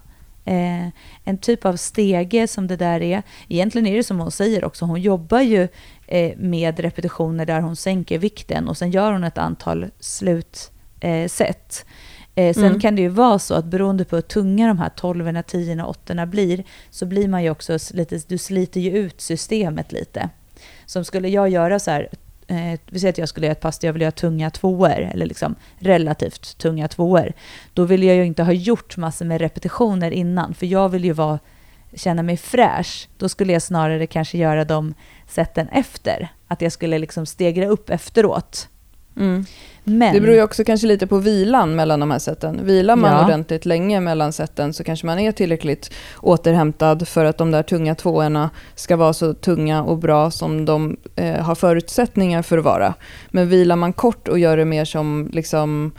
Eh, en typ av stege som det där är. Egentligen är det som hon säger också, hon jobbar ju eh, med repetitioner där hon sänker vikten och sen gör hon ett antal slutset. Eh, sen mm. kan det ju vara så att beroende på hur tunga de här 12, 10 och 8 blir, så blir man ju också lite, du sliter ju ut systemet lite. Som skulle jag göra så här eh, vi säger att jag skulle göra ett pass där jag vill göra tunga tvåor, eller liksom relativt tunga tvåor, då vill jag ju inte ha gjort massor med repetitioner innan, för jag vill ju vara, känna mig fräsch. Då skulle jag snarare kanske göra de sätten efter, att jag skulle liksom stegra upp efteråt. Mm. Men, det beror ju också kanske lite på vilan mellan de här sätten. Vilar man ja. ordentligt länge mellan sätten så kanske man är tillräckligt återhämtad för att de där tunga tvåorna ska vara så tunga och bra som de eh, har förutsättningar för att vara. Men vilar man kort och gör det mer som liksom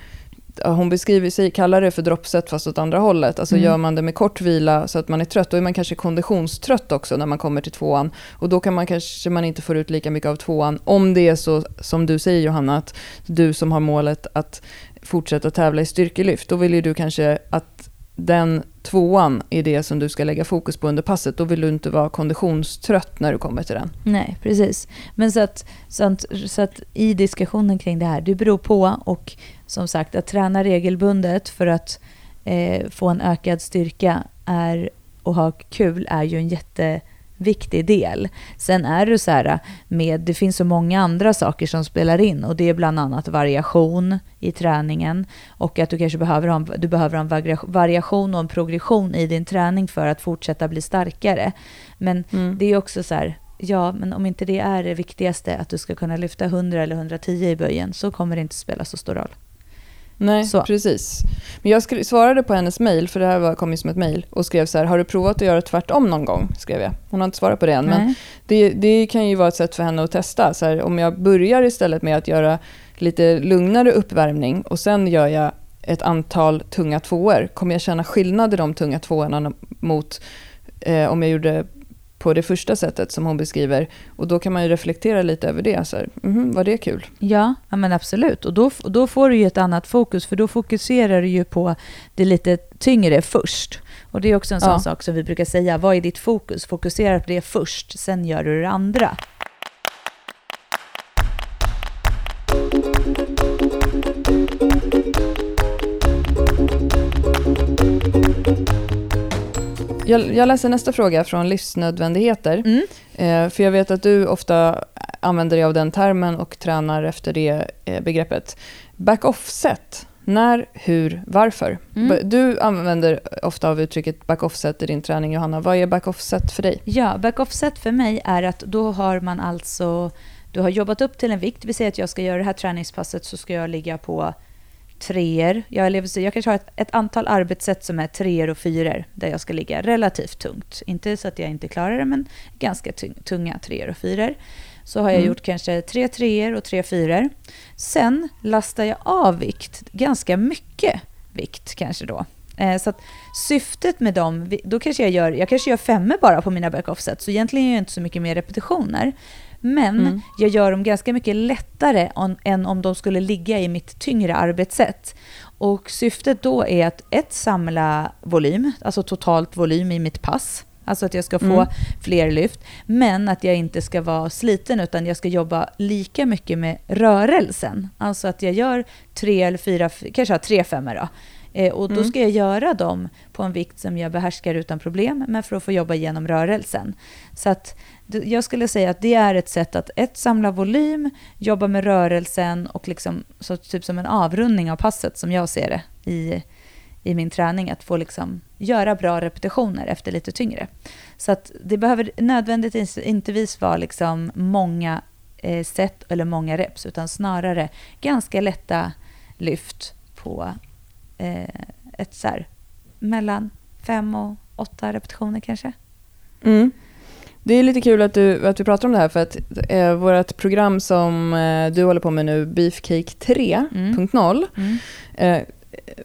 hon beskriver sig, kallar det för droppset fast åt andra hållet. Alltså mm. gör man det med kort vila så att man är trött, då är man kanske konditionstrött också när man kommer till tvåan. Och då kan man kanske man inte få ut lika mycket av tvåan. Om det är så som du säger Johanna, att du som har målet att fortsätta tävla i styrkelyft, då vill ju du kanske att den tvåan är det som du ska lägga fokus på under passet. Då vill du inte vara konditionstrött när du kommer till den. Nej, precis. Men så att, så att, så att i diskussionen kring det här, det beror på och som sagt att träna regelbundet för att eh, få en ökad styrka är, och ha kul är ju en jätte viktig del. Sen är det så här med, det finns så många andra saker som spelar in och det är bland annat variation i träningen och att du kanske behöver ha, du behöver ha en variation och en progression i din träning för att fortsätta bli starkare. Men mm. det är också så här, ja, men om inte det är det viktigaste, att du ska kunna lyfta 100 eller 110 i böjen, så kommer det inte spela så stor roll. Nej, Så. precis. Men jag svarade på hennes mail, för det här var, kom ju som ett mail, och skrev så här, har du provat att göra tvärtom någon gång? Skrev jag. Hon har inte svarat på det än, men Nej. det, det kan ju vara ett sätt för henne att testa. Så här, om jag börjar istället med att göra lite lugnare uppvärmning och sen gör jag ett antal tunga tvåor, kommer jag känna skillnad i de tunga tvåorna mot eh, om jag gjorde på det första sättet som hon beskriver. Och då kan man ju reflektera lite över det. Så här, mhm, var det kul? Ja, ja men absolut. Och då, då får du ju ett annat fokus, för då fokuserar du ju på det lite tyngre först. Och det är också en sån Ja. sak som vi brukar säga, vad är ditt fokus? Fokusera på det först, sen gör du det andra. Jag, jag läser nästa fråga från Livsnödvändigheter. Mm. Eh, för jag vet att du ofta använder dig av den termen och tränar efter det eh, begreppet. Back-off-set. När, hur, varför? Mm. Du använder ofta av uttrycket back-off-set i din träning, Johanna. Vad är back-off-set för dig? Ja, back-off-set för mig är att då har man alltså, du har jobbat upp till en vikt, vi säger att jag ska göra det här träningspasset så ska jag ligga på treor. Jag, lever, jag kanske har ett, ett antal arbetssätt som är treor och fyror där jag ska ligga relativt tungt. Inte så att jag inte klarar det, men ganska tung, tunga treor och fyror. Så har jag Mm. gjort kanske tre treor och tre fyror. Sen lastar jag av vikt, ganska mycket vikt kanske då. Eh, Så att syftet med dem, då kanske jag gör, jag kanske gör femmor bara på mina back-off-set, så egentligen gör jag inte så mycket mer repetitioner. Men Mm. jag gör dem ganska mycket lättare än om de skulle ligga i mitt tyngre arbetssätt. Och syftet då är att ett, samla volym, alltså totalt volym i mitt pass. Alltså att jag ska få Mm. fler lyft. Men att jag inte ska vara sliten utan jag ska jobba lika mycket med rörelsen. Alltså att jag gör tre eller fyra, kanske tre femmor då. Eh, och då Mm. ska jag göra dem på en vikt som jag behärskar utan problem, men för att få jobba genom rörelsen. Så att jag skulle säga att det är ett sätt att ett, samla volym, jobba med rörelsen och liksom, så typ som en avrundning av passet som jag ser det i, i min träning. Att få liksom göra bra repetitioner efter lite tyngre. Så att det behöver nödvändigtvis inte vara liksom många eh, set eller många reps, utan snarare ganska lätta lyft på eh, ett så här, mellan fem och åtta repetitioner kanske. Mm. Det är lite kul att, du, att vi pratar om det här för att eh, vårt program som eh, du håller på med nu, Beefcake 3.0, Mm. eh,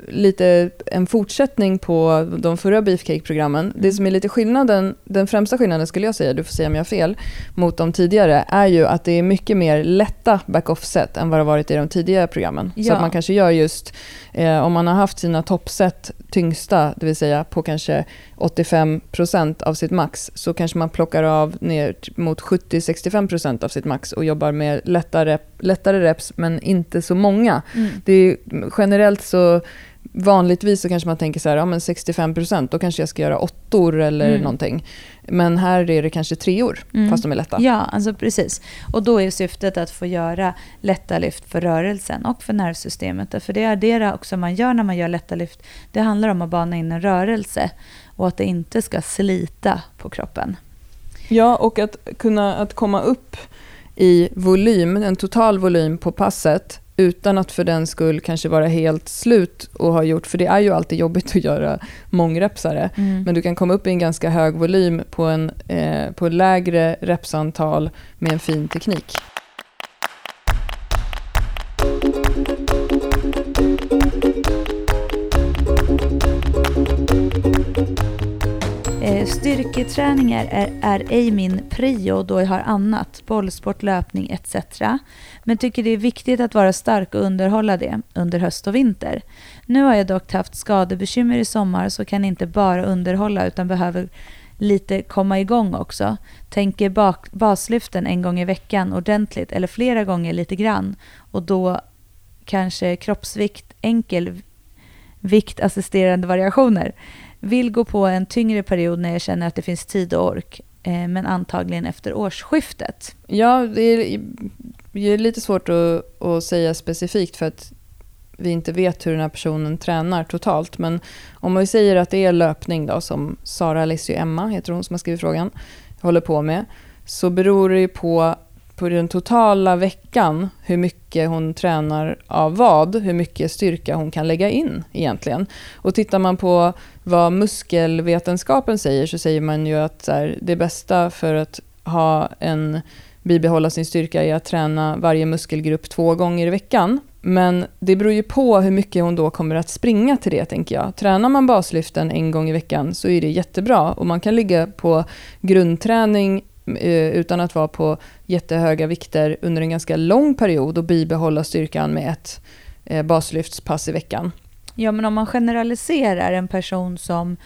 lite en fortsättning på de förra Beefcake-programmen. Det som är lite skillnaden, den främsta skillnaden skulle jag säga, du får säga om jag har fel, mot de tidigare är ju att det är mycket mer lätta back-off-set än vad det har varit i de tidigare programmen. Så Ja. att man kanske gör just, eh, om man har haft sina toppset tyngsta, det vill säga på kanske 85% av sitt max, så kanske man plockar av ner mot 70-65% av sitt max och jobbar med lättare, lättare reps, men inte så många. Mm. Det är, generellt så vanligtvis så kanske man tänker så här, ja men 65% då kanske jag ska göra åttor eller Mm. någonting. Men här är det kanske treor, Mm. fast de är lätta. Ja, alltså precis. Och då är syftet att få göra lätta lyft för rörelsen och för nervsystemet. För det är det också man gör när man gör lätta lyft. Det handlar om att bana in en rörelse och att det inte ska slita på kroppen. Ja, och att kunna att komma upp i volym, en total volym på passet utan att för den skull kanske vara helt slut och ha gjort, för det är ju alltid jobbigt att göra mångrepsare. Mm. Men du kan komma upp i en ganska hög volym på en eh, på lägre repsantal med en fin teknik. Styrketräningar är, är ej min prio då jag har annat, bollsport, löpning etc. Men tycker det är viktigt att vara stark och underhålla det under höst och vinter. Nu har jag dock haft skadebekymmer i sommar så kan inte bara underhålla utan behöver lite komma igång också. Tänker bak, baslyften en gång i veckan ordentligt eller flera gånger lite grann och då kanske kroppsvikt, enkel viktassisterande variationer. Vill gå på en tyngre period när jag känner att det finns tid och ork, eh, men antagligen efter årsskiftet. Ja, det är, det är lite svårt att, att säga specifikt för att vi inte vet hur den här personen tränar totalt. Men om vi säger att det är löpning då, som Sara Alessio Emma, heter hon som har skrivit frågan, håller på med, så beror det ju på på den totala veckan hur mycket hon tränar av vad, hur mycket styrka hon kan lägga in egentligen. Och tittar man på vad muskelvetenskapen säger så säger man ju att här, det bästa för att ha en bibehålla sin styrka är att träna varje muskelgrupp två gånger i veckan. Men det beror ju på hur mycket hon då kommer att springa till det, tänker jag. Tränar man baslyften en gång i veckan så är det jättebra. Och man kan ligga på grundträning Eh, utan att vara på jättehöga vikter under en ganska lång period och bibehålla styrkan med ett eh, baslyftspass i veckan. Ja, men om man generaliserar en person som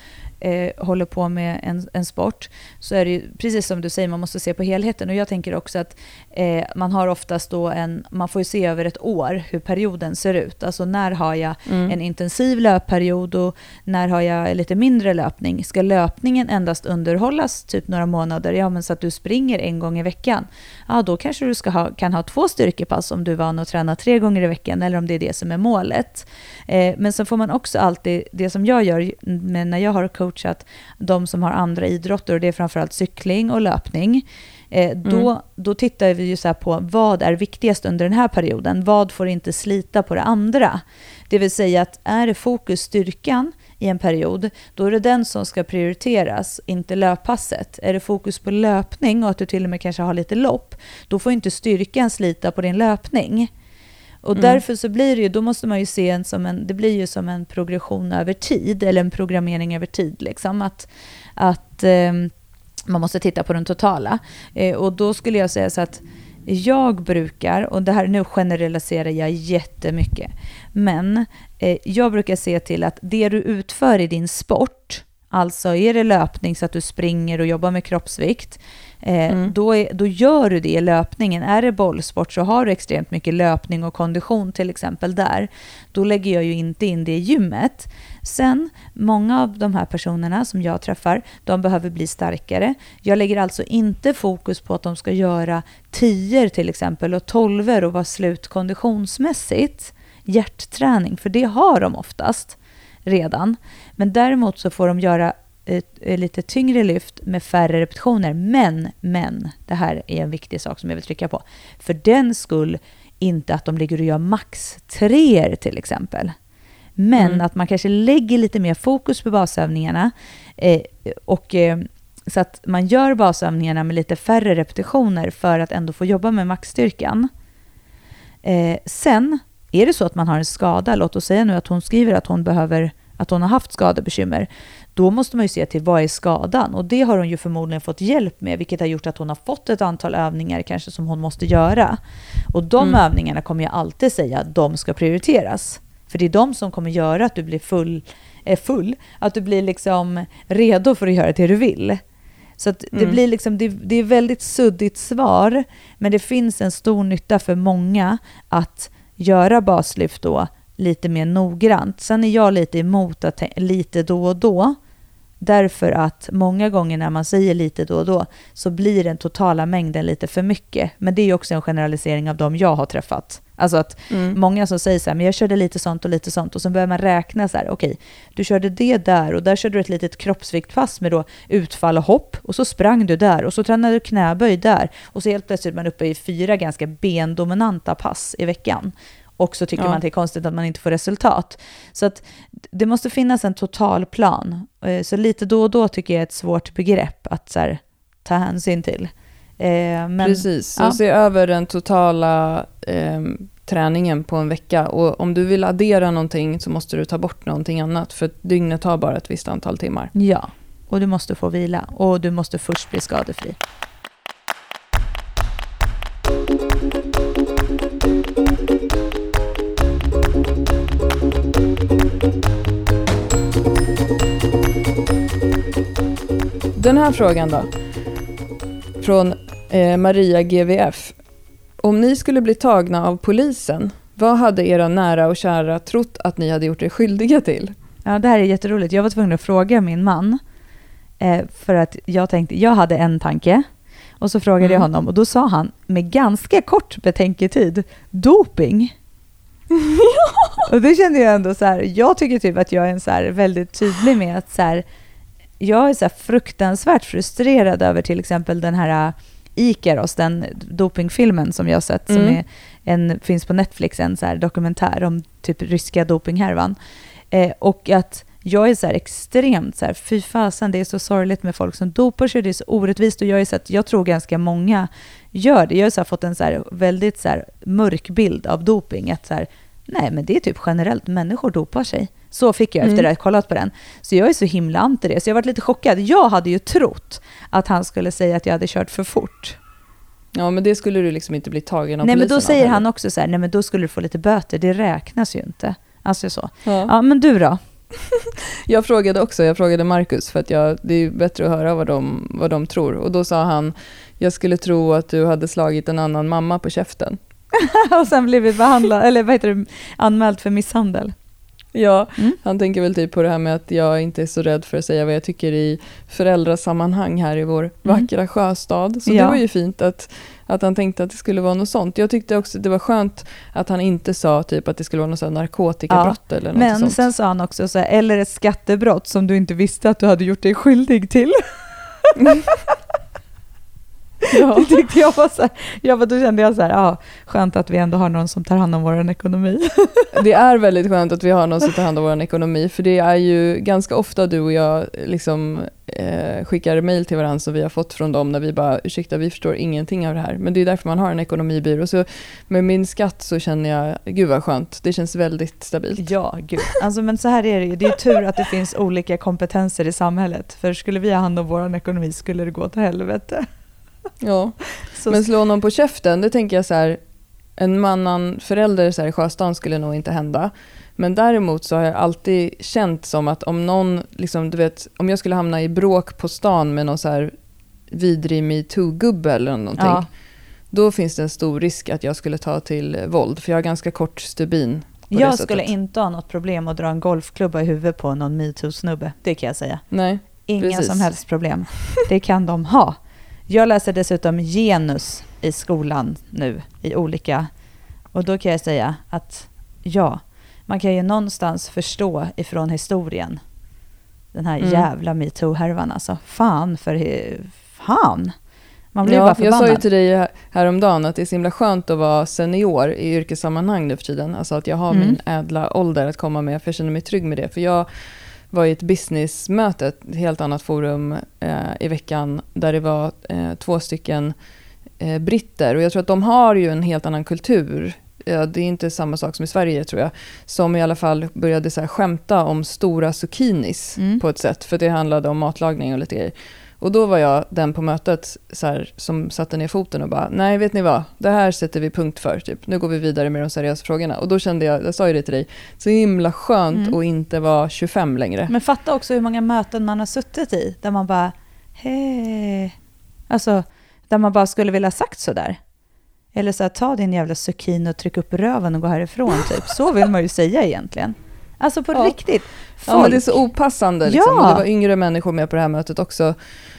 eh, håller på med en, en sport så är det ju, precis som du säger, man måste se på helheten. Och jag tänker också att eh, man har oftast då en, man får ju se över ett år hur perioden ser ut. Alltså när har jag mm. en intensiv löpperiod och när har jag lite mindre löpning? Ska löpningen endast underhållas typ några månader, ja men så att du springer en gång i veckan, ja då kanske du ska ha, kan ha två styrkepass om du är van att träna tre gånger i veckan eller om det är det som är målet. Eh, men sen får man också alltid, det som jag gör men när jag har coachat de som har andra idrotter, och det är framförallt cykling och löpning, eh, då, mm. då tittar vi ju så på vad är viktigast under den här perioden? Vad får inte slita på det andra? Det vill säga att är det fokus styrkan i en period, då är det den som ska prioriteras, inte löppasset. Är det fokus på löpning och att du till och med kanske har lite lopp, då får inte styrkan slita på din löpning. Och mm. därför så blir det ju, då måste man ju se en som en, det blir ju som en progression över tid, eller en programmering över tid. Liksom. Att, att eh, man måste titta på den totala. Eh, och då skulle jag säga så att jag brukar, och det här nu generaliserar jag jättemycket, men eh, jag brukar se till att det du utför i din sport, alltså är det löpning så att du springer och jobbar med kroppsvikt, mm. då, är, då gör du det i löpningen. Är det bollsport så har du extremt mycket löpning och kondition till exempel där. Då lägger jag ju inte in det i gymmet. Sen, många av de här personerna som jag träffar, de behöver bli starkare. Jag lägger alltså inte fokus på att de ska göra 10 till exempel och 12 och vara slut konditionsmässigt. Hjärtträning, för det har de oftast redan. Men däremot så får de göra ett, ett lite tyngre lyft med färre repetitioner. Men, men, det här är en viktig sak som jag vill trycka på. För den skull inte att de ligger och gör max treor till exempel. Men mm. att man kanske lägger lite mer fokus på basövningarna eh, och eh, så att man gör basövningarna med lite färre repetitioner för att ändå få jobba med maxstyrkan. Eh, sen är det så att man har en skada, låt oss säga nu att hon skriver att hon behöver att hon har haft skadebekymmer, då måste man ju se till vad är skadan? Och det har hon ju förmodligen fått hjälp med, vilket har gjort att hon har fått ett antal övningar kanske som hon måste göra. Och de mm. övningarna kommer jag alltid säga att de ska prioriteras. För det är de som kommer göra att du blir full, är full, att du blir liksom redo för att göra det du vill. Så det, mm. blir liksom, det, det är väldigt suddigt svar, men det finns en stor nytta för många att göra baslyft då lite mer noggrant. Sen är jag lite emot att lite då och då, därför att många gånger när man säger lite då och då så blir den totala mängden lite för mycket. Men det är också en generalisering av de jag har träffat. Alltså att mm. många som säger så här, men jag körde lite sånt och lite sånt och så börjar man räkna så här, okej, okay, du körde det där och där körde du ett litet kroppsviktpass med då utfall och hopp och så sprang du där och så tränade du knäböj där och så helt plötsligt är man uppe i fyra ganska bendominanta pass i veckan och så tycker ja. man att det är konstigt att man inte får resultat. Så att det måste finnas en total plan. Eh, så lite då och då tycker jag är ett svårt begrepp att här, ta hänsyn till. Eh, men, Precis, så ja. se över den totala eh, träningen på en vecka. Och om du vill addera någonting så måste du ta bort någonting annat. För dygnet har bara ett visst antal timmar. Ja, och du måste få vila. Och du måste först bli skadefri. Den här frågan då. Från eh, Maria GVF. Om ni skulle bli tagna av polisen, vad hade era nära och kära trott att ni hade gjort er skyldiga till? Ja, det här är jätteroligt. Jag var tvungen att fråga min man. Eh, för att jag tänkte, jag hade en tanke. Och så frågade mm. jag honom och då sa han med ganska kort betänketid, doping. <laughs> och det kände jag ändå så här, jag tycker typ att jag är en så väldigt tydlig med att så här, jag är så fruktansvärt frustrerad över till exempel den här Ikaros, den dopingfilmen som jag har sett, som Mm. är en, finns på Netflix, en så dokumentär om typ ryska dopinghärvan. Eh, och att jag är så här extremt så här, fy fasen, det är så sorgligt med folk som dopar sig, det är så orättvist och jag är så att jag tror ganska många gör det. Jag har så fått en så väldigt så mörk bild av doping, att så här, nej men det är typ generellt, människor dopar sig. Så fick jag efter Mm. att ha kollat på den. Så jag är så himla anti det, så jag varit lite chockad. Jag hade ju trott att han skulle säga att jag hade kört för fort. Ja, men det skulle du liksom inte bli tagen av nej men då säger han också så här, nej men då skulle du få lite böter, det räknas ju inte. Alltså så. Ja. Ja men du då? <laughs> Jag frågade också, jag frågade Marcus för att jag, det är ju bättre att höra vad de, vad de tror. Och då sa han, jag skulle tro att du hade slagit en annan mamma på käften. <laughs> och sen blivit behandlad, eller vad heter det, anmäld för misshandel. Ja, Mm. han tänker väl typ på det här med att jag inte är så rädd för att säga vad jag tycker i föräldrasammanhang här i vår vackra sjöstad. Så Mm. Ja. det var ju fint att, att han tänkte att det skulle vara något sånt. Jag tyckte också det var skönt att han inte sa typ att det skulle vara något sånt narkotikabrott eller något Men sånt. sen sa han också så här, eller ett skattebrott som du inte visste att du hade gjort dig skyldig till. <laughs> ja. Det tyckte jag var så här, jag bara, då kände jag så här, ja, skönt att vi ändå har någon som tar hand om vår ekonomi. Det är väldigt skönt att vi har någon som tar hand om vår ekonomi, för det är ju ganska ofta du och jag liksom, eh, skickar mejl till varandra som vi har fått från dem när vi bara, ursäkta vi förstår ingenting av det här. Men det är därför man har en ekonomibyrå. Så med min skatt så känner jag, gud vad skönt, det känns väldigt stabilt. Ja, gud. Alltså, men så här är det ju. Det är tur att det finns olika kompetenser i samhället. För skulle vi ha hand om vår ekonomi skulle det gå till helvete. Ja. Så, Men slå någon på käften, det tänker jag så här, en annan förälder så här i Sjöstan skulle nog inte hända. Men däremot så har jag alltid känt som att om någon, liksom, du vet, om jag skulle hamna i bråk på stan med någon så här vidrig metoo-gubbe eller någonting, Ja. då finns det en stor risk att jag skulle ta till våld, för jag har ganska kort stubin. jag skulle inte ha något problem att dra en golfklubba i huvudet på någon metoo-snubbe. Det kan jag säga. Nej, Inga Precis. som helst problem. Det kan de ha. Jag läser dessutom genus i skolan nu i olika... Och då kan jag säga att ja, man kan ju någonstans förstå ifrån historien den här Mm. jävla metoo-härvan alltså. Fan för... Fan! Man blir bara ja, jag förbannad. sa ju till dig här- häromdagen att det är så himla skönt att vara senior i yrkessammanhang nu för tiden. Alltså att jag har Mm. min ädla ålder att komma med, för jag känner mig trygg med det. För jag var i ett businessmöte, ett helt annat forum eh, i veckan, där det var eh, två stycken eh, britter. Och jag tror att de har ju en helt annan kultur. Det är inte samma sak som i Sverige tror jag. Som i alla fall började så här skämta om stora zucchinis Mm. på ett sätt. För det handlade om matlagning och lite grejer. Och då var jag den på mötet så här, som satte ner foten och bara, nej vet ni vad, det här sätter vi punkt för, typ. nu går vi vidare med de seriösa frågorna. Och då kände jag, jag sa ju det till dig, så himla skönt Mm. att inte vara 25 längre. Men fatta också hur många möten man har suttit i där man bara hej. Alltså, där man bara skulle vilja sagt sådär. Eller så här, ta din jävla zucchini och tryck upp röven och gå härifrån typ. Så vill man ju säga egentligen. Alltså på Ja. riktigt. Ja, men det är så opassande. Liksom. Ja. Och det var yngre människor med på det här mötet också.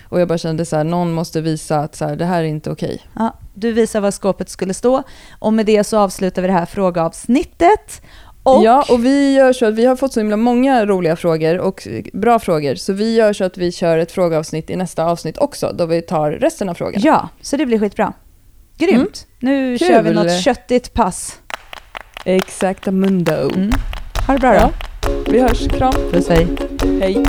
Och jag bara kände så här, någon måste visa att så här, det här är inte okej. Ja, du visar var skåpet skulle stå. Och med det så avslutar vi det här frågeavsnittet. Och Ja, och vi gör så att vi har fått så himla många roliga frågor och bra frågor. Så vi gör så att vi kör ett frågeavsnitt i nästa avsnitt också, då vi tar resten av frågorna. ja, så det blir skitbra. Grymt. Nu Kul. kör vi något köttigt pass. Exakt, mundo. Mm. Ha det bra då. Ja, vi hörs. Kram. Puss hej. Hej.